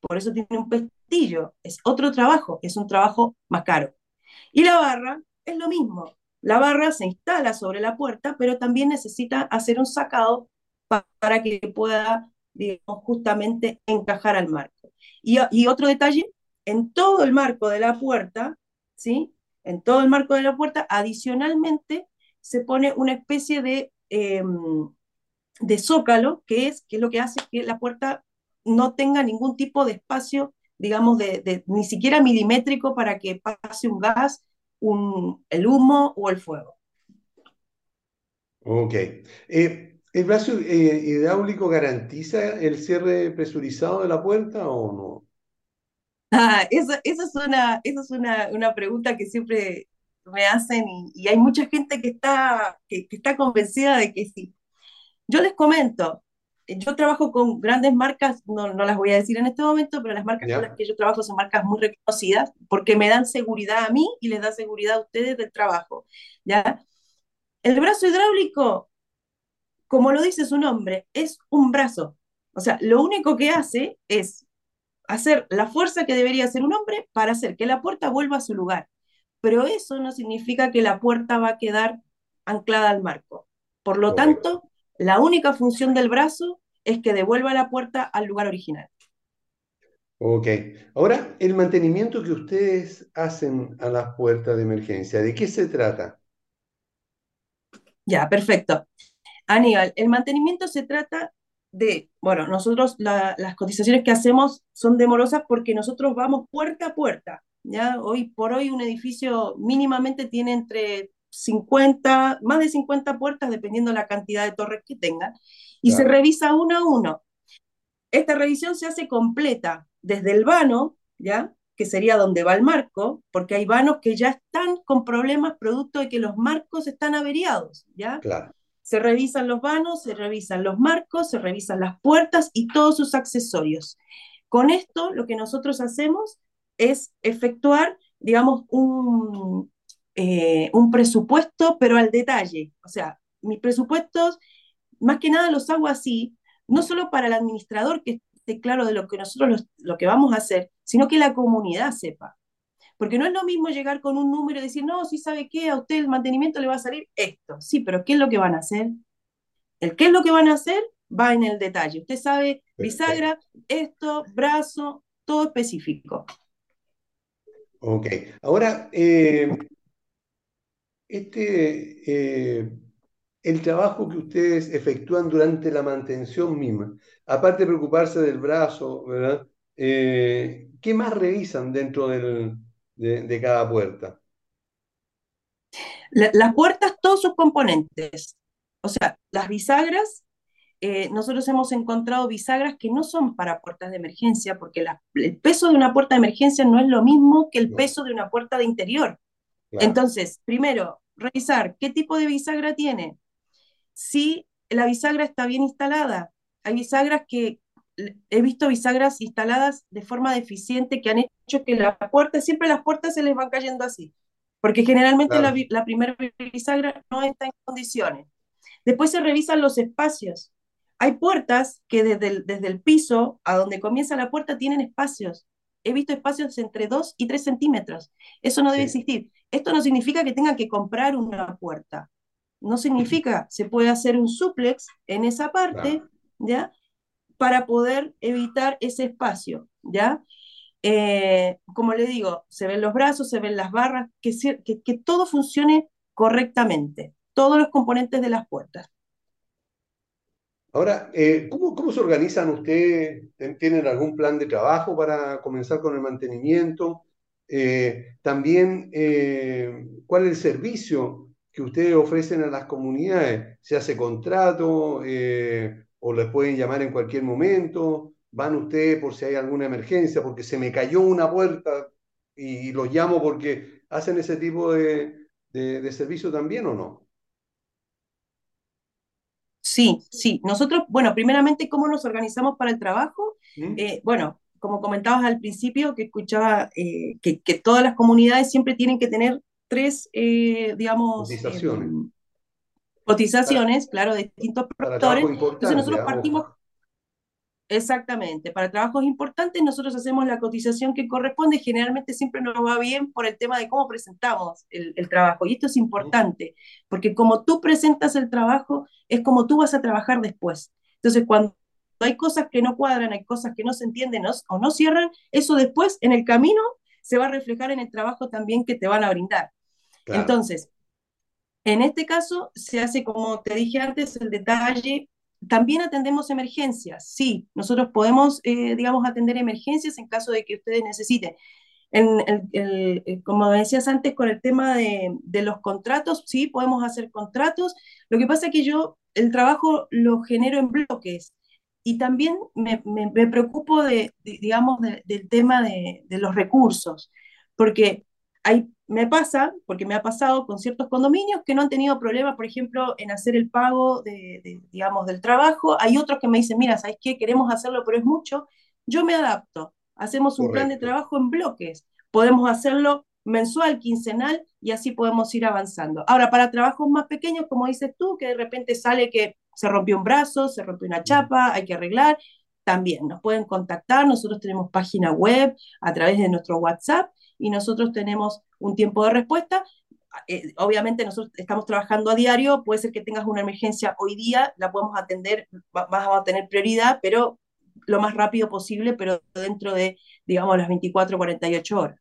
por eso tiene un pestillo, es otro trabajo, es un trabajo más caro. Y la barra es lo mismo, la barra se instala sobre la puerta, pero también necesita hacer un sacado para que pueda, digamos, justamente encajar al marco. Y, otro detalle, en todo el marco de la puerta, ¿sí? En todo el marco de la puerta, adicionalmente, se pone una especie de, em, de zócalo, que es, que lo que hace que la puerta no tenga ningún tipo de espacio, digamos, de, ni siquiera milimétrico para que pase un gas el humo o el fuego. Ok. Eh, ¿El brazo eh, hidráulico garantiza el cierre presurizado de la puerta o no? Ah, eso es una, eso es una, una pregunta que siempre me hacen y, y hay mucha gente que está, que, que está convencida de que sí. Yo les comento, yo trabajo con grandes marcas, no, no, las voy a decir en este momento, pero las marcas con las que yo trabajo son marcas muy reconocidas porque me dan seguridad a mí y les da seguridad a ustedes del trabajo. ¿ya? El brazo hidráulico, como lo dice su nombre, es un brazo. O sea, lo único que hace es hacer la fuerza que debería hacer un hombre para hacer que la puerta vuelva a su lugar. Pero eso no significa que la puerta va a quedar anclada al marco. Por lo tanto, la única función del brazo es que devuelva la puerta al lugar original. Ok. Ahora, el mantenimiento que ustedes hacen a las puertas de emergencia, ¿de qué se trata? Ya, perfecto. Aníbal, el mantenimiento se trata de, bueno, nosotros las cotizaciones que hacemos son demorosas porque nosotros vamos puerta a puerta. ¿ya? Hoy por hoy un edificio mínimamente tiene entre 50, más de 50 puertas, dependiendo la cantidad de torres que tengan, y se revisa uno a uno. Esta revisión se hace completa desde el vano, ¿ya? que sería donde va el marco, porque hay vanos que ya están con problemas producto de que los marcos están averiados, ¿ya? Claro. Se revisan los vanos, se revisan los marcos, se revisan las puertas y todos sus accesorios. Con esto, lo que nosotros hacemos es efectuar, digamos, un, eh, un presupuesto, pero al detalle. O sea, mis presupuestos, más que nada los hago así, no solo para el administrador que esté claro de lo que nosotros lo que vamos a hacer, sino que la comunidad sepa. Porque no es lo mismo llegar con un número y decir, no, si sabe qué, a usted el mantenimiento le va a salir esto. Sí, pero ¿qué es lo que van a hacer? El qué es lo que van a hacer va en el detalle. Usted sabe, bisagra, esto, brazo, todo específico. Ok. Ahora, eh, este, eh, el trabajo que ustedes efectúan durante la mantención misma, aparte de preocuparse del brazo, ¿verdad? Eh, ¿qué más revisan dentro del, de, cada puerta? las puertas, todos sus componentes. O sea, las bisagras, eh, nosotros hemos encontrado bisagras que no son para puertas de emergencia, porque el peso de una puerta de emergencia no es lo mismo que el peso de una puerta de interior. Entonces, primero, revisar qué tipo de bisagra tiene. Si la bisagra está bien instalada. Hay bisagras que, he visto bisagras instaladas de forma deficiente que han hecho que la puerta, siempre las puertas se les van cayendo así, porque generalmente la, la primera bisagra no está en condiciones. Después se revisan los espacios. Hay puertas que desde el, desde el piso a donde comienza la puerta tienen espacios. He visto espacios entre 2 y 3 centímetros. Eso no debe existir. Esto no significa que tengan que comprar una puerta. No significa, se puede hacer un suplex en esa parte, ¿ya? Para poder evitar ese espacio, ¿ya? Eh, como le digo, se ven los brazos, se ven las barras, que, que, que todo funcione correctamente, todos los componentes de las puertas. Ahora, eh, ¿cómo, ¿cómo, se organizan ustedes? ¿Tienen algún plan de trabajo para comenzar con el mantenimiento? Eh, también, eh, ¿cuál es el servicio que ustedes ofrecen a las comunidades? ¿Se hace contrato o les pueden llamar en cualquier momento? ¿Van ustedes por si hay alguna emergencia? Porque se me cayó una puerta y, los llamo porque hacen ese tipo de, servicio también o no? Sí, sí. Nosotros, bueno, primeramente, ¿cómo nos organizamos para el trabajo? ¿Mm? bueno, como comentabas al principio, que escuchaba eh, que, todas las comunidades siempre tienen que tener tres, eh, digamos, cotizaciones, cotizaciones claro, de distintos productores. Entonces nosotros partimos, exactamente, para trabajos importantes nosotros hacemos la cotización que corresponde, generalmente siempre nos va bien por el tema de cómo presentamos el, el trabajo. Y esto es importante, porque como tú presentas el trabajo, es como tú vas a trabajar después. Entonces, cuando hay cosas que no cuadran, hay cosas que no se entienden o no cierran, eso después en el camino se va a reflejar en el trabajo también que te van a brindar. Entonces, en este caso se hace, como te dije antes, el detalle. También atendemos emergencias, sí, nosotros podemos, eh, digamos, atender emergencias en caso de que ustedes necesiten. En el, eh, como decías antes, con el tema de, de, los contratos, sí, podemos hacer contratos. Lo que pasa es que yo el trabajo lo genero en bloques y también me, preocupo de, digamos, del tema de, los recursos, porque hay, me pasa, porque me ha pasado con ciertos condominios que no han tenido problema, por ejemplo, en hacer el pago de, digamos, del trabajo. Hay otros que me dicen, mira, ¿sabes qué? Queremos hacerlo, pero es mucho. Yo me adapto. Hacemos un plan de trabajo en bloques. Podemos hacerlo mensual, quincenal, y así podemos ir avanzando. Ahora, para trabajos más pequeños, como dices tú, que de repente sale que se rompió un brazo, se rompió una chapa, hay que arreglar, también nos pueden contactar, nosotros tenemos página web a través de nuestro WhatsApp y nosotros tenemos un tiempo de respuesta. Eh, obviamente nosotros estamos trabajando a diario, puede ser que tengas una emergencia hoy día, la podemos atender, vas a tener prioridad, pero lo más rápido posible, pero dentro de, digamos, las 24 o 48 horas.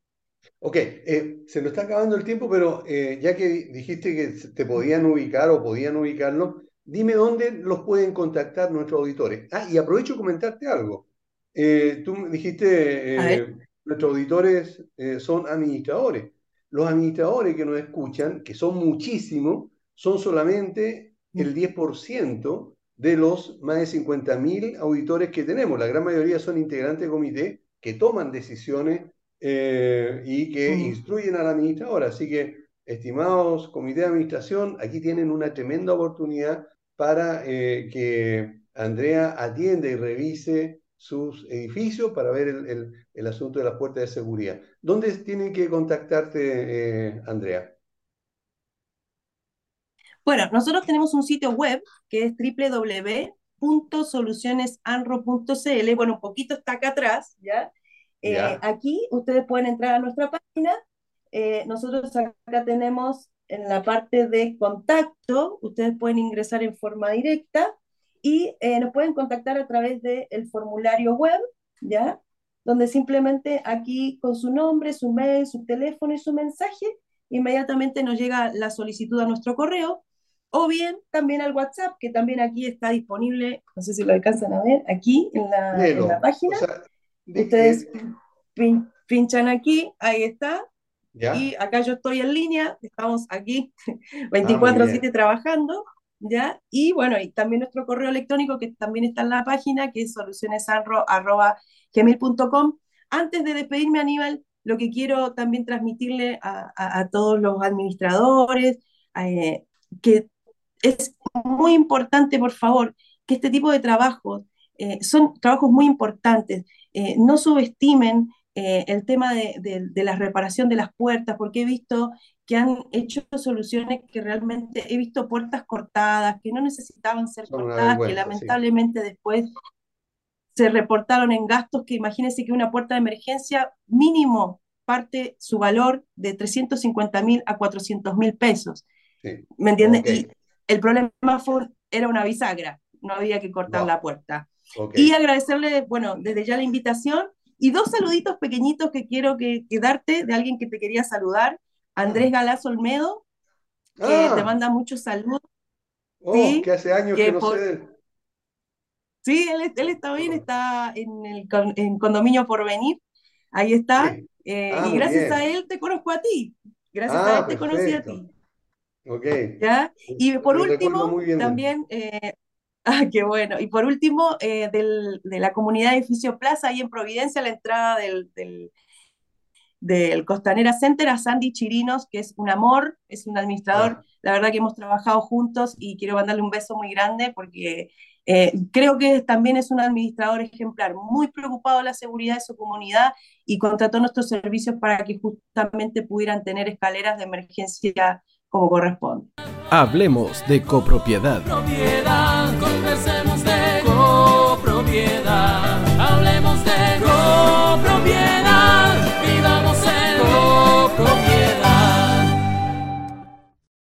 Ok, eh, se nos está acabando el tiempo, pero eh, ya que dijiste que te podían ubicar o podían ubicarlo, dime dónde los pueden contactar nuestros auditores. Ah, y aprovecho de comentarte algo. Eh, tú dijiste, nuestros auditores son administradores. Los administradores que nos escuchan, que son muchísimos, son solamente el 10% de los más de 50.000 auditores que tenemos. La gran mayoría son integrantes de comité que toman decisiones eh, y que instruyen a la administradora. Así que, estimados comité de administración, aquí tienen una tremenda oportunidad para eh, que Andrea atienda y revise sus edificios para ver el, asunto de las puertas de seguridad. ¿Dónde tienen que contactarte, eh, Andrea? Bueno, nosotros tenemos un sitio web que es www.solucionesanro.cl. Bueno, un poquito está acá atrás, ¿ya? Eh, aquí ustedes pueden entrar a nuestra página. Eh, nosotros acá tenemos en la parte de contacto, ustedes pueden ingresar en forma directa y eh, nos pueden contactar a través del formulario web, ¿ya? Donde simplemente aquí con su nombre, su mail, su teléfono y su mensaje, inmediatamente nos llega la solicitud a nuestro correo, o bien también al WhatsApp, que también aquí está disponible, no sé si lo alcanzan a ver, aquí en la, página. Ustedes pinchan aquí, ahí está. Y acá yo estoy en línea, estamos aquí 24/7 ah, trabajando, ¿ya? Y bueno, y también nuestro correo electrónico que también está en la página, que es solucionesanro.gmail.com. Antes de despedirme, Aníbal, lo que quiero también transmitirle a, todos los administradores, eh, que es muy importante, por favor, que este tipo de trabajos eh, son trabajos muy importantes. Eh, no subestimen eh, el tema de, la reparación de las puertas, porque he visto que han hecho soluciones que realmente he visto puertas cortadas, que no necesitaban ser cortadas, que lamentablemente después se reportaron en gastos que imagínense que una puerta de emergencia mínimo parte su valor de 350 mil a 400 mil pesos. ¿Me entiendes? Y el problema fue, era una bisagra, no había que cortar la puerta. Y agradecerle, bueno, desde ya la invitación y dos saluditos pequeñitos que quiero que, darte de alguien que te quería saludar, Andrés ah. Galaz Olmedo, que te ah. manda muchos saludos. Oh, que hace años que, no sé. Sí, él, él, está bien, está en el en condominio por venir. Ahí está. Eh, ah, y gracias a él te conozco a ti. Gracias a él te conocí a ti. Ok. ¿Ya? Y por último, también eh, Ah, qué bueno. Y por último, eh, de la comunidad de Edificio Plaza, ahí en Providencia, la entrada del, del, Costanera Center, a Sandy Chirinos, que es un amor, es un administrador. La verdad que hemos trabajado juntos y quiero mandarle un beso muy grande porque eh, creo que también es un administrador ejemplar, muy preocupado de la seguridad de su comunidad y contrató nuestros servicios para que justamente pudieran tener escaleras de emergencia como corresponde. Hablemos de copropiedad.